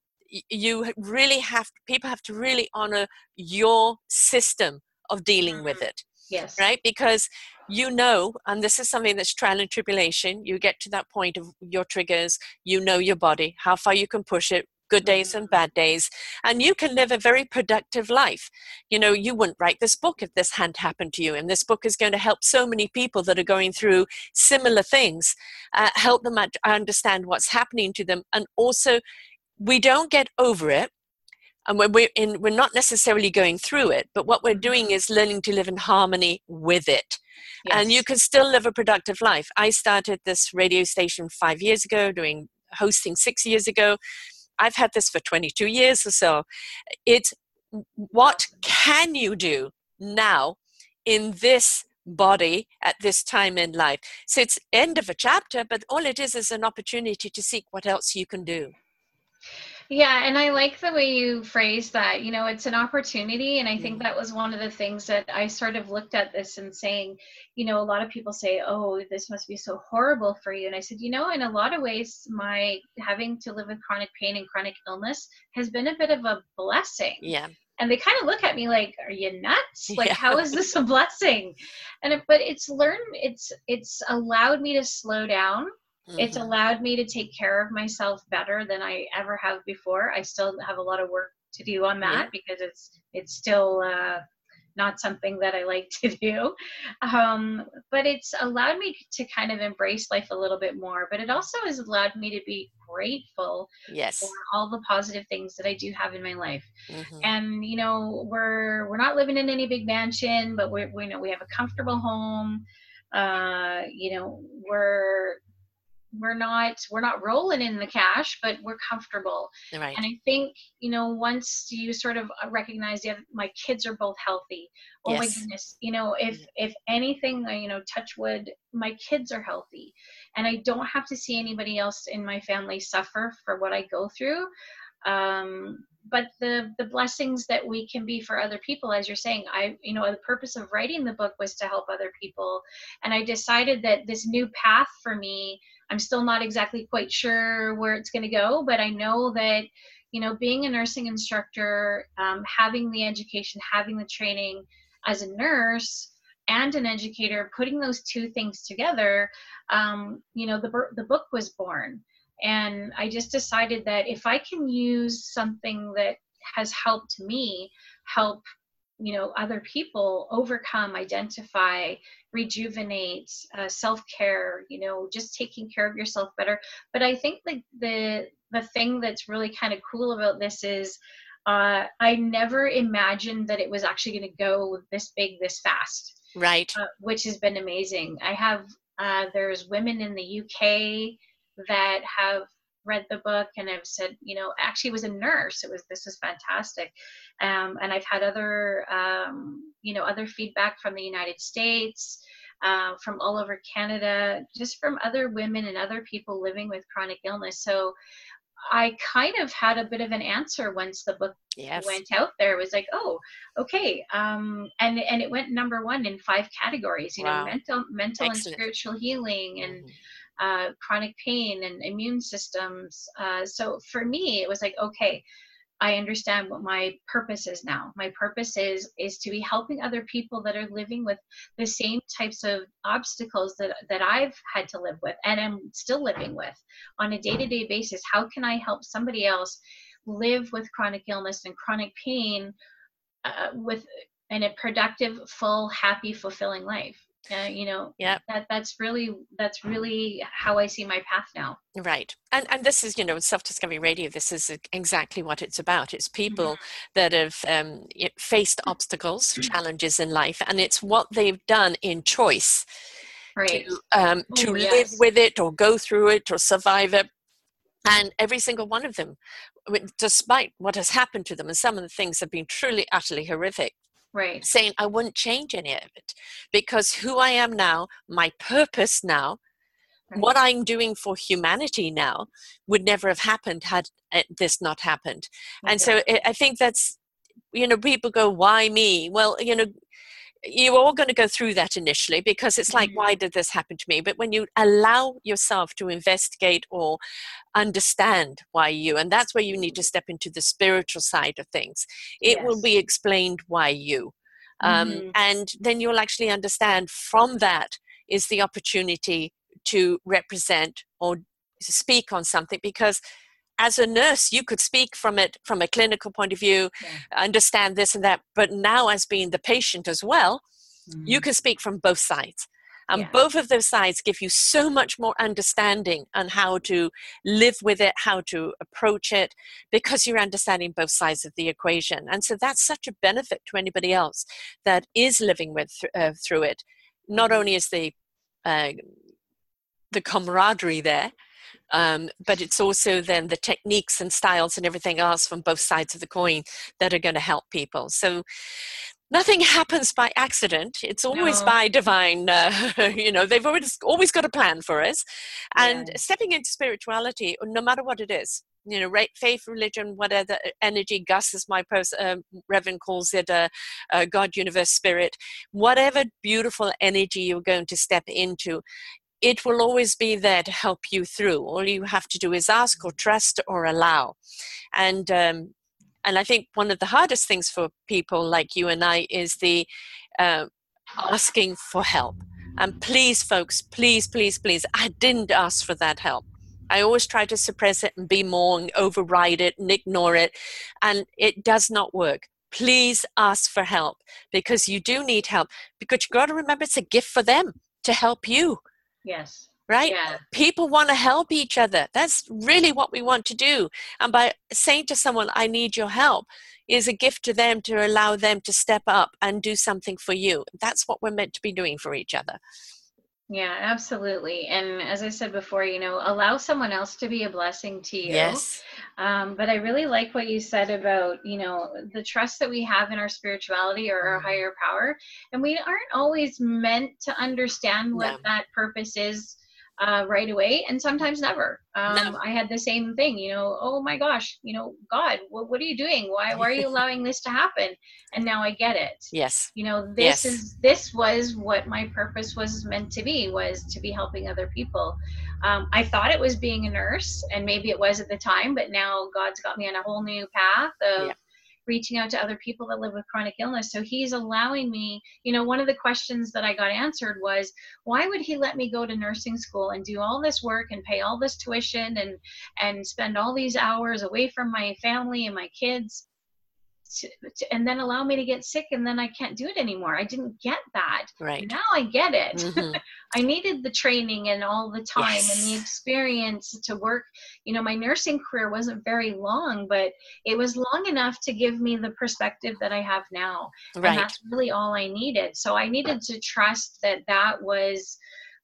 you really have people have to really honor your system of dealing with Mhm. it yes right because you know and this is something that's trial and tribulation you get to that point of your triggers you know your body how far you can push it good days and Mhm. bad days and you can live a very productive life you know you wouldn't write this book if this hadn't happened to you and this book is going to help so many people that are going through similar things uh, help them understand what's happening to them and also we don't get over it and we're in we're not necessarily going through it but what we're doing mm-hmm. is learning to live in harmony with it. Yes. and you can still live a productive life. I started this radio station five years ago doing hosting six years ago. I've had this for 22 years or so. It's what can you do now in this body at this time in life? So it's end of a chapter but all it is is an opportunity to seek what else you can do yeah, and I like the way you phrase that. You know, it's an opportunity. And I think mm. that was one of the things that I sort of looked at this and saying, you know, a lot of people say, oh, this must be so horrible for you. And I said, you know, in a lot of ways, my having to live with chronic pain and chronic illness has been a bit of a blessing. Yeah. And they kind of look at me like, "Are you nuts? Like, yeah. how is this a blessing?" And it, but it's learned, it's it's allowed me to slow down Mm-hmm. It's allowed me to take care of myself better than I ever have before. I still have a lot of work to do on that yeah. because it's it's still uh, not something that I like to do. Um, but it's allowed me to kind of embrace life a little bit more. But it also has allowed me to be grateful yes. for all the positive things that I do have in my life. Mm-hmm. And you know, we're we're not living in any big mansion, but we we know we have a comfortable home. Uh, you know, we're we're not we're not rolling in the cash but we're comfortable. Right. and i think you know once you sort of uh, recognize yeah my kids are both healthy oh yes. my goodness you know if if anything you know touch wood my kids are healthy. And i don't have to see anybody else in my family suffer for what i go through. Um but the the blessings that we can be for other people as you're saying i you know the purpose of writing the book was to help other people. And i decided that this new path for me I'm still not exactly quite sure where it's going to go, but I know that, you know, being a nursing instructor, um, having the education, having the training as a nurse and an educator, putting those two things together, um, you know, the, the book was born. And I just decided that if I can use something that has helped me help you know other people overcome identify rejuvenate uh, self-care you know just taking care of yourself better. But i think the the the thing that's really kind of cool about this is uh, i never imagined that it was actually going to go this big this fast. Right. Uh, which has been amazing. I have uh, there's women in the uk that have read the book and have said, you know, actually was a nurse. It was this is fantastic, um, and I've had other, um, you know, other feedback from the United States, uh, from all over Canada, just from other women and other people living with chronic illness. So. I kind of had a bit of an answer once the book yes. went out there. It was like, oh, okay, um, and and it went number one in five categories. You wow. know, mental, mental Excellent. and spiritual healing, and mm-hmm uh, chronic pain and immune systems. Uh, so for me, it was like, okay, I understand what my purpose is now. My purpose is is to be helping other people that are living with the same types of obstacles that that I've had to live with and I'm still living with on a day-to-day basis. How can I help somebody else live with chronic illness and chronic pain uh, with in a productive, full, happy, fulfilling life? Uh, you know yeah that that's really that's really how i see my path now. Right. And and this is you know self-discovery radio this is exactly what it's about. It's people mm-hmm. that have um, faced obstacles challenges in life and it's what they've done in choice right. to, um, to yes. live with it or go through it or survive it. And every single one of them despite what has happened to them and some of the things have been truly utterly horrific right saying i wouldn't change any of it because who i am now my purpose now right. what i'm doing for humanity now would never have happened had eh, this not happened okay. and so i think that's you know people go why me well you know you're all going to go through that initially because it's like, mm-hmm. why did this happen to me? But when you allow yourself to investigate or understand why you, and that's where you need to step into the spiritual side of things, it yes. will be explained why you. Um, mm-hmm. And then you'll actually understand from that is the opportunity to represent or speak on something because as a nurse, you could speak from it from a clinical point of view, yeah. understand this and that. But now, as being the patient as well, mm-hmm. you can speak from both sides. And Yeah. both of those sides give you so much more understanding on how to live with it, how to approach it, because you're understanding both sides of the equation. And so that's such a benefit to anybody else that is living with uh, through it. Not only is the uh, the camaraderie there, um, but it's also then the techniques and styles and everything else from both sides of the coin that are going to help people. So nothing happens by accident. It's always No. by divine. Uh, you know, they've always always got a plan for us, and Yeah. stepping into spirituality, no matter what it is. You know, right, faith, religion, whatever energy, Gus, as my post, um, Reverend calls it, uh, uh, God, universe, spirit, whatever beautiful energy you're going to step into, it will always be there to help you through. All you have to do is ask or trust or allow. And um, and I think one of the hardest things for people like you and I is the uh, asking for help. And please, folks, please, please, please, I didn't ask for that help. I always try to suppress it and be more and override it and ignore it. And it does not work. Please ask for help because you do need help. Because you've got to remember it's a gift for them to help you Yes. right? Yeah. People want to help each other. That's really what we want to do. And by saying to someone, I need your help, is a gift to them to allow them to step up and do something for you. That's what we're meant to be doing for each other. Yeah, absolutely. And as I said before, you know, allow someone else to be a blessing to you. Yes. Um, but I really like what you said about, you know, the trust that we have in our spirituality or our Mhm. higher power. And we aren't always meant to understand what No. that purpose is uh, right away, and sometimes never. Um, No. I had the same thing, you know, oh my gosh, you know, God, what, what are you doing? Why, why are you allowing this to happen? And now I get it Yes. you know this Yes. is this was what my purpose was meant to be was to be helping other people um, i thought it was being a nurse and maybe it was at the time but now god's got me on a whole new path of Yeah. Reaching out to other people that live with chronic illness. So he's allowing me you know one of the questions that i got answered was why would he let me go to nursing school and do all this work and pay all this tuition and and spend all these hours away from my family and my kids to, to- and then allow me to get sick and then I can't do it anymore. I didn't get that. Right. Now I get it. Mhm. I needed the training and all the time and the experience to work. You know, my nursing career wasn't very long, but it was long enough to give me the perspective that I have now. And that's really all I needed. So I needed to trust that that was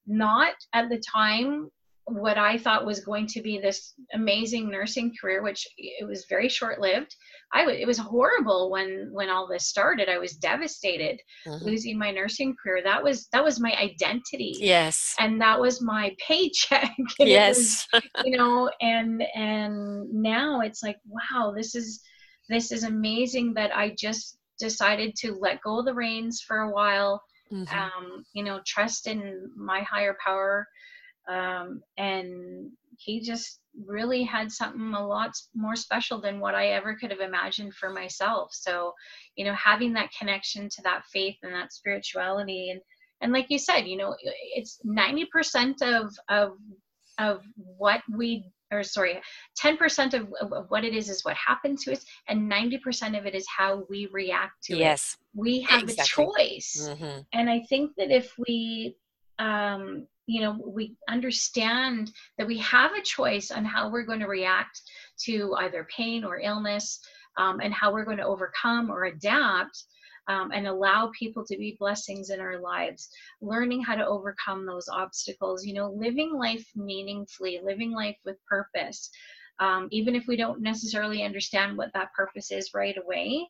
not at the time what I thought was going to be this amazing nursing career, which it was very short lived. I w- it was horrible when when all this started. I was devastated Mhm. losing my nursing career. That was that was my identity, Yes. and that was my paycheck. it was, Yes. you know, and and now it's like, wow, this is this is amazing that I just decided to let go of the reins for a while Mhm. um, you know, trust in my higher power. Um, and he just really had something a lot more special than what I ever could have imagined for myself. So, you know, having that connection to that faith and that spirituality and and like you said, you know, it's 90% of of of what we or sorry 10% of, of, what it is is what happened to us and 90% of it is how we react to it yes. we have Exactly. a choice hmm and i think that if we um you know we understand that we have a choice on how we're going to react to either pain or illness um, and how we're going to overcome or adapt um, and allow people to be blessings in our lives. Learning how to overcome those obstacles you know living life meaningfully living life with purpose um, even if we don't necessarily understand what that purpose is right away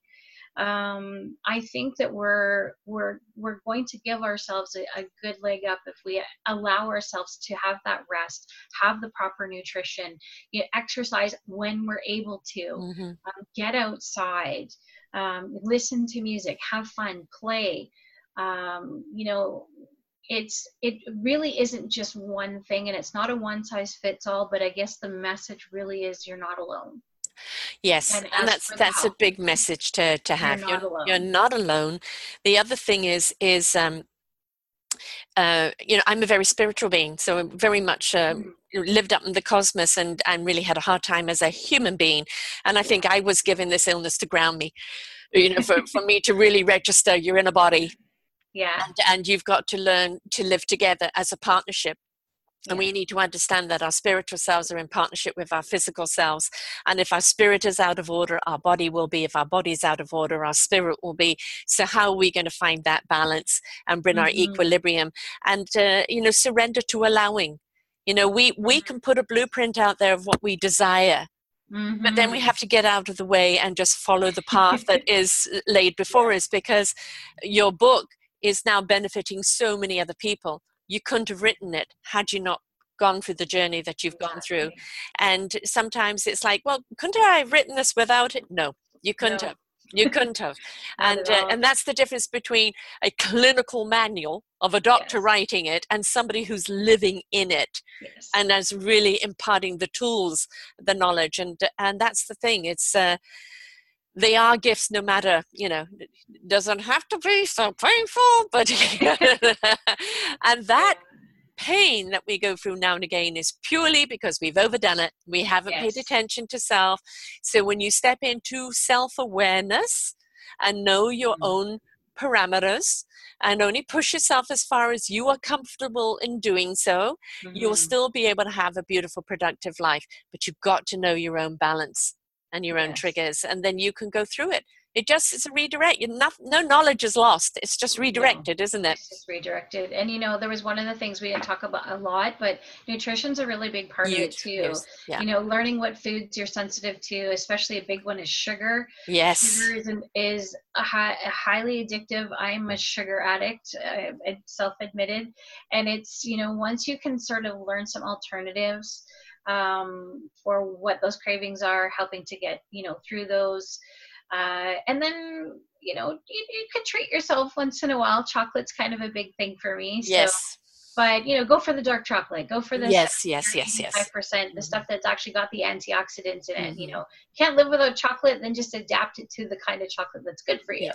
um, I think that we're we're we're going to give ourselves a, a good leg up if we allow ourselves to have that rest, have the proper nutrition, you know, exercise when we're able to, hmm um, get outside, um, listen to music, have fun, play. Um, you know, it's it really isn't just one thing, and it's not a one size fits all. But I guess the message really is you're not alone. Yes, And and, that's that's a big message to to have. not You're, alone. you're not alone. The other thing is is um, uh, you know I'm a very spiritual being, so I'm very much uh, Mhm. lived up in the cosmos and and really had a hard time as a human being. And I think I was given this illness to ground me, you know, for for me to really register. You're in a body. yeah and, and you've got to learn to live together as a partnership and Yeah. we need to understand that our spiritual selves are in partnership with our physical selves. And if our spirit is out of order, our body will be. If our body is out of order, our spirit will be. So, how are we going to find that balance and bring our Mhm. equilibrium and, uh, you know, surrender to allowing? You know, we, we can put a blueprint out there of what we desire, but then we Mhm. have to get out of the way and just follow the path that is laid before us because your book is now benefiting so many other people you couldn't have written it had you not gone through the journey that you've gone through. And sometimes it's like well couldn't i have written this without it? No you couldn't No. have. You couldn't have. And uh, and that's the difference between a clinical manual of a doctor Yes. writing it and somebody who's living in it yes. and as really imparting the tools the knowledge. And and that's the thing. It's uh they are gifts no matter you know doesn't have to be so painful but and that pain that we go through now and again is purely because we've overdone it. We haven't paid attention to self. So when you step into self-awareness and know your Mhm. own parameters and only push yourself as far as you are comfortable in doing so you'll Mhm. still be able to have a beautiful productive life. But you've got to know your own balance and your own triggers and then you can go through it it just it's a redirect you no, no knowledge is lost it's just redirected isn't it It's just redirected. And you know, there was one of the things we didn't talk about a lot, but nutrition's a really big part of it too. yeah. You know, learning what foods you're sensitive to, especially a big one is sugar. yes Sugar is, an, is a, high, a highly addictive. I'm a sugar addict, uh, self-admitted, and it's you know once you can sort of learn some alternatives um, for what those cravings are, helping to get you know through those, uh, and then you know you, you could treat yourself once in a while. Chocolate's kind of a big thing for me. So, yes but you know, go for the dark chocolate. Go for the yes yes yes yes five percent, the stuff that's actually got the antioxidants in it. You Mhm. know, can't live without chocolate, then just adapt it to the kind of chocolate that's good for you, Yeah.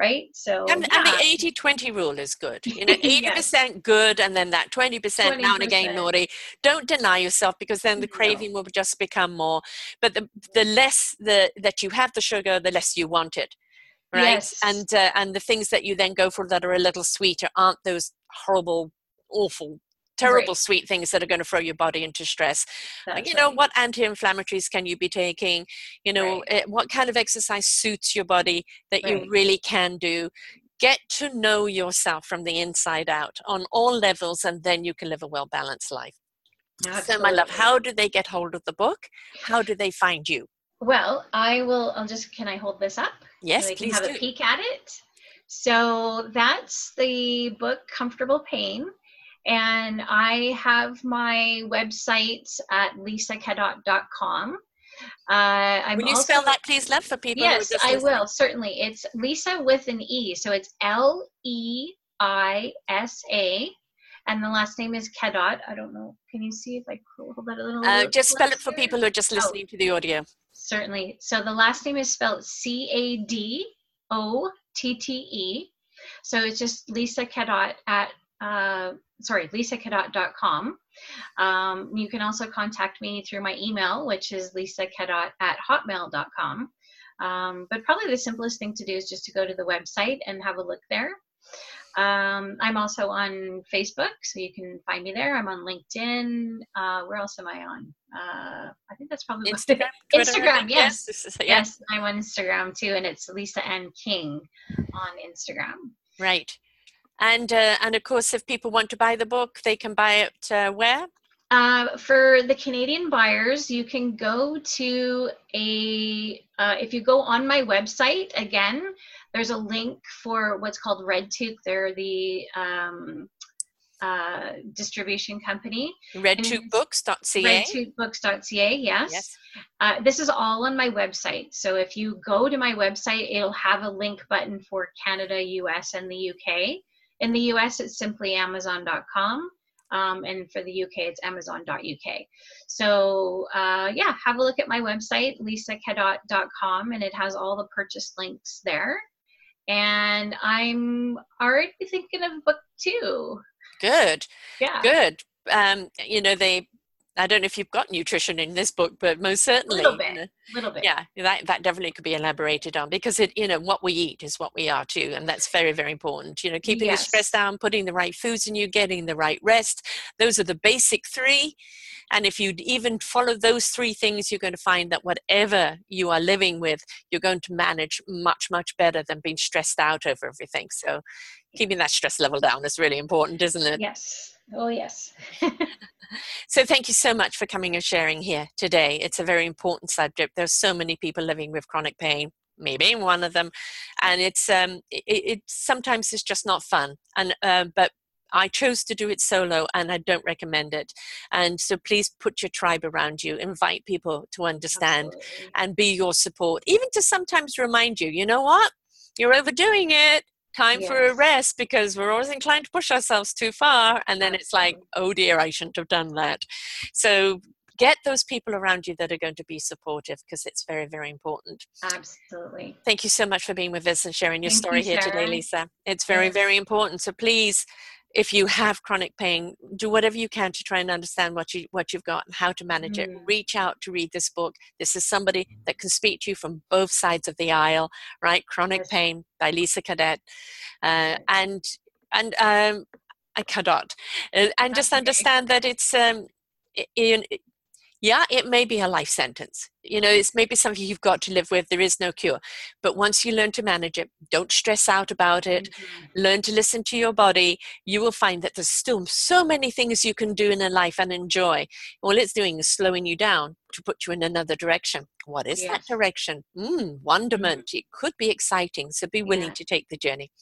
right? So and, and the 80 20 rule is good you know 80% good and then that 20% now and again 20%. naughty don't deny yourself because then the No. craving will just become more but the the less the that you have the sugar the less you want it right Yes. and uh, and the things that you then go for that are a little sweeter aren't those horrible awful terrible Right. sweet things that are going to throw your body into stress That's you know right. what anti-inflammatories can you be taking you know Right. uh, what kind of exercise suits your body that you really can do get to know yourself from the inside out on all levels and then you can live a well balanced life so my love how do they get hold of the book how do they find you Well, I will. I'll just. Can I hold this up? yes so they can please have do a peek at it. So that's the book Comfortable Pain. And I have my website at leisacadotte.com. Uh, I'm will you also, spell that please love for people Yes, I listening? will, certainly. It's Lisa with an E. So it's L E I S A. And the last name is Cadotte. I don't know. Can you see if I hold that a little? uh, just spell it for closer? people who are just Oh. listening to the audio Certainly. So the last name is spelled C A D O T T E. So it's just Leisa Cadotte at, uh, sorry, leisacadotte.com. Um, you can also contact me through my email, which is leisacadotte at hotmail.com. Um, but probably the simplest thing to do is just to go to the website and have a look there. Um, I'm also on Facebook, so you can find me there. I'm on LinkedIn. Uh, where else am I on? Uh, I think that's probably instagram Instagram, yes. yes. Yes, I'm on Instagram too, and it's Lisa N King on Instagram. Right. And uh, and of course, if people want to buy the book, they can buy it uh, where? Uh, for the Canadian buyers, you can go to a, uh, if you go on my website, again, there's a link for what's called RedTuque. They're the um, uh, distribution company. RedTuqueBooks.ca. RedTuqueBooks.ca, yes. Yes. Uh, this is all on my website. So if you go to my website, it'll have a link button for Canada, US, and the UK. In the US, it's simply Amazon.com. Um, and for the UK, it's Amazon.uk. So uh, yeah, have a look at my website, leisacadotte.com, and it has all the purchase links there. And I'm already thinking of book two. Good. Yeah. Good. Um, you know, they I don't know if you've got nutrition in this book, but most certainly, a little bit, you know, little bit. Yeah, that that definitely could be elaborated on because it, you know, what we eat is what we are too, and that's very very important. You know, keeping yes. the stress down, putting the right foods in you, getting the right rest. Those are the basic three, and if you'd even follow those three things, you're going to find that whatever you are living with, you're going to manage much much better than being stressed out over everything. So, keeping that stress level down is really important, isn't it? Yes. Oh yes. So thank you so much for coming and sharing here today. It's a very important subject. There's so many people living with chronic pain, maybe one of them, and it's um it, it sometimes it's just not fun. And uh, but I chose to do it solo and I don't recommend it. And so please put your tribe around you, invite people to understand Absolutely. and be your support, even to sometimes remind you, you know what? You're overdoing it time yes. for a rest because we're always inclined to push ourselves too far and then it's like oh dear i shouldn't have done that. So get those people around you that are going to be supportive because it's very very important. Absolutely. Thank you so much for being with us and sharing your Thank story you, here today lisa. It's very yes. very important so please if you have chronic pain do whatever you can to try and understand what you what you've got and how to manage mm. it reach out to read this book. This is somebody that can speak to you from both sides of the aisle right? Chronic pain by Leisa Cadotte. Uh, and and um i cannot. Uh, and just understand that it's um in, yeah, it may be a life sentence. You know, it's maybe something you've got to live with. There is no cure. But once you learn to manage it, don't stress out about it, mm-hmm. learn to listen to your body, you will find that there's still so many things you can do in a life and enjoy. All it's doing is slowing you down to put you in another direction. What is that direction? Mm, wonderment. Mm-hmm. It could be exciting. So be willing yeah. to take the journey.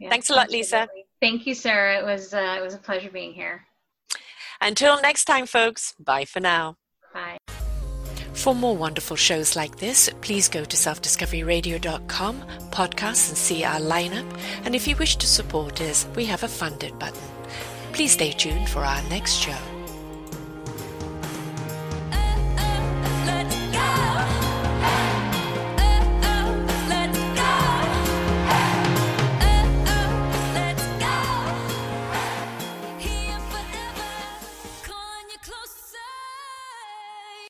Yeah, Thanks a lot. Lisa. Thank you, Sarah. It was, uh, it was a pleasure being here. Until next time, folks, bye for now. Bye. For more wonderful shows like this, please go to selfdiscoveryradio.com, podcasts, and see our lineup. And if you wish to support us, we have a funded button. Please stay tuned for our next show.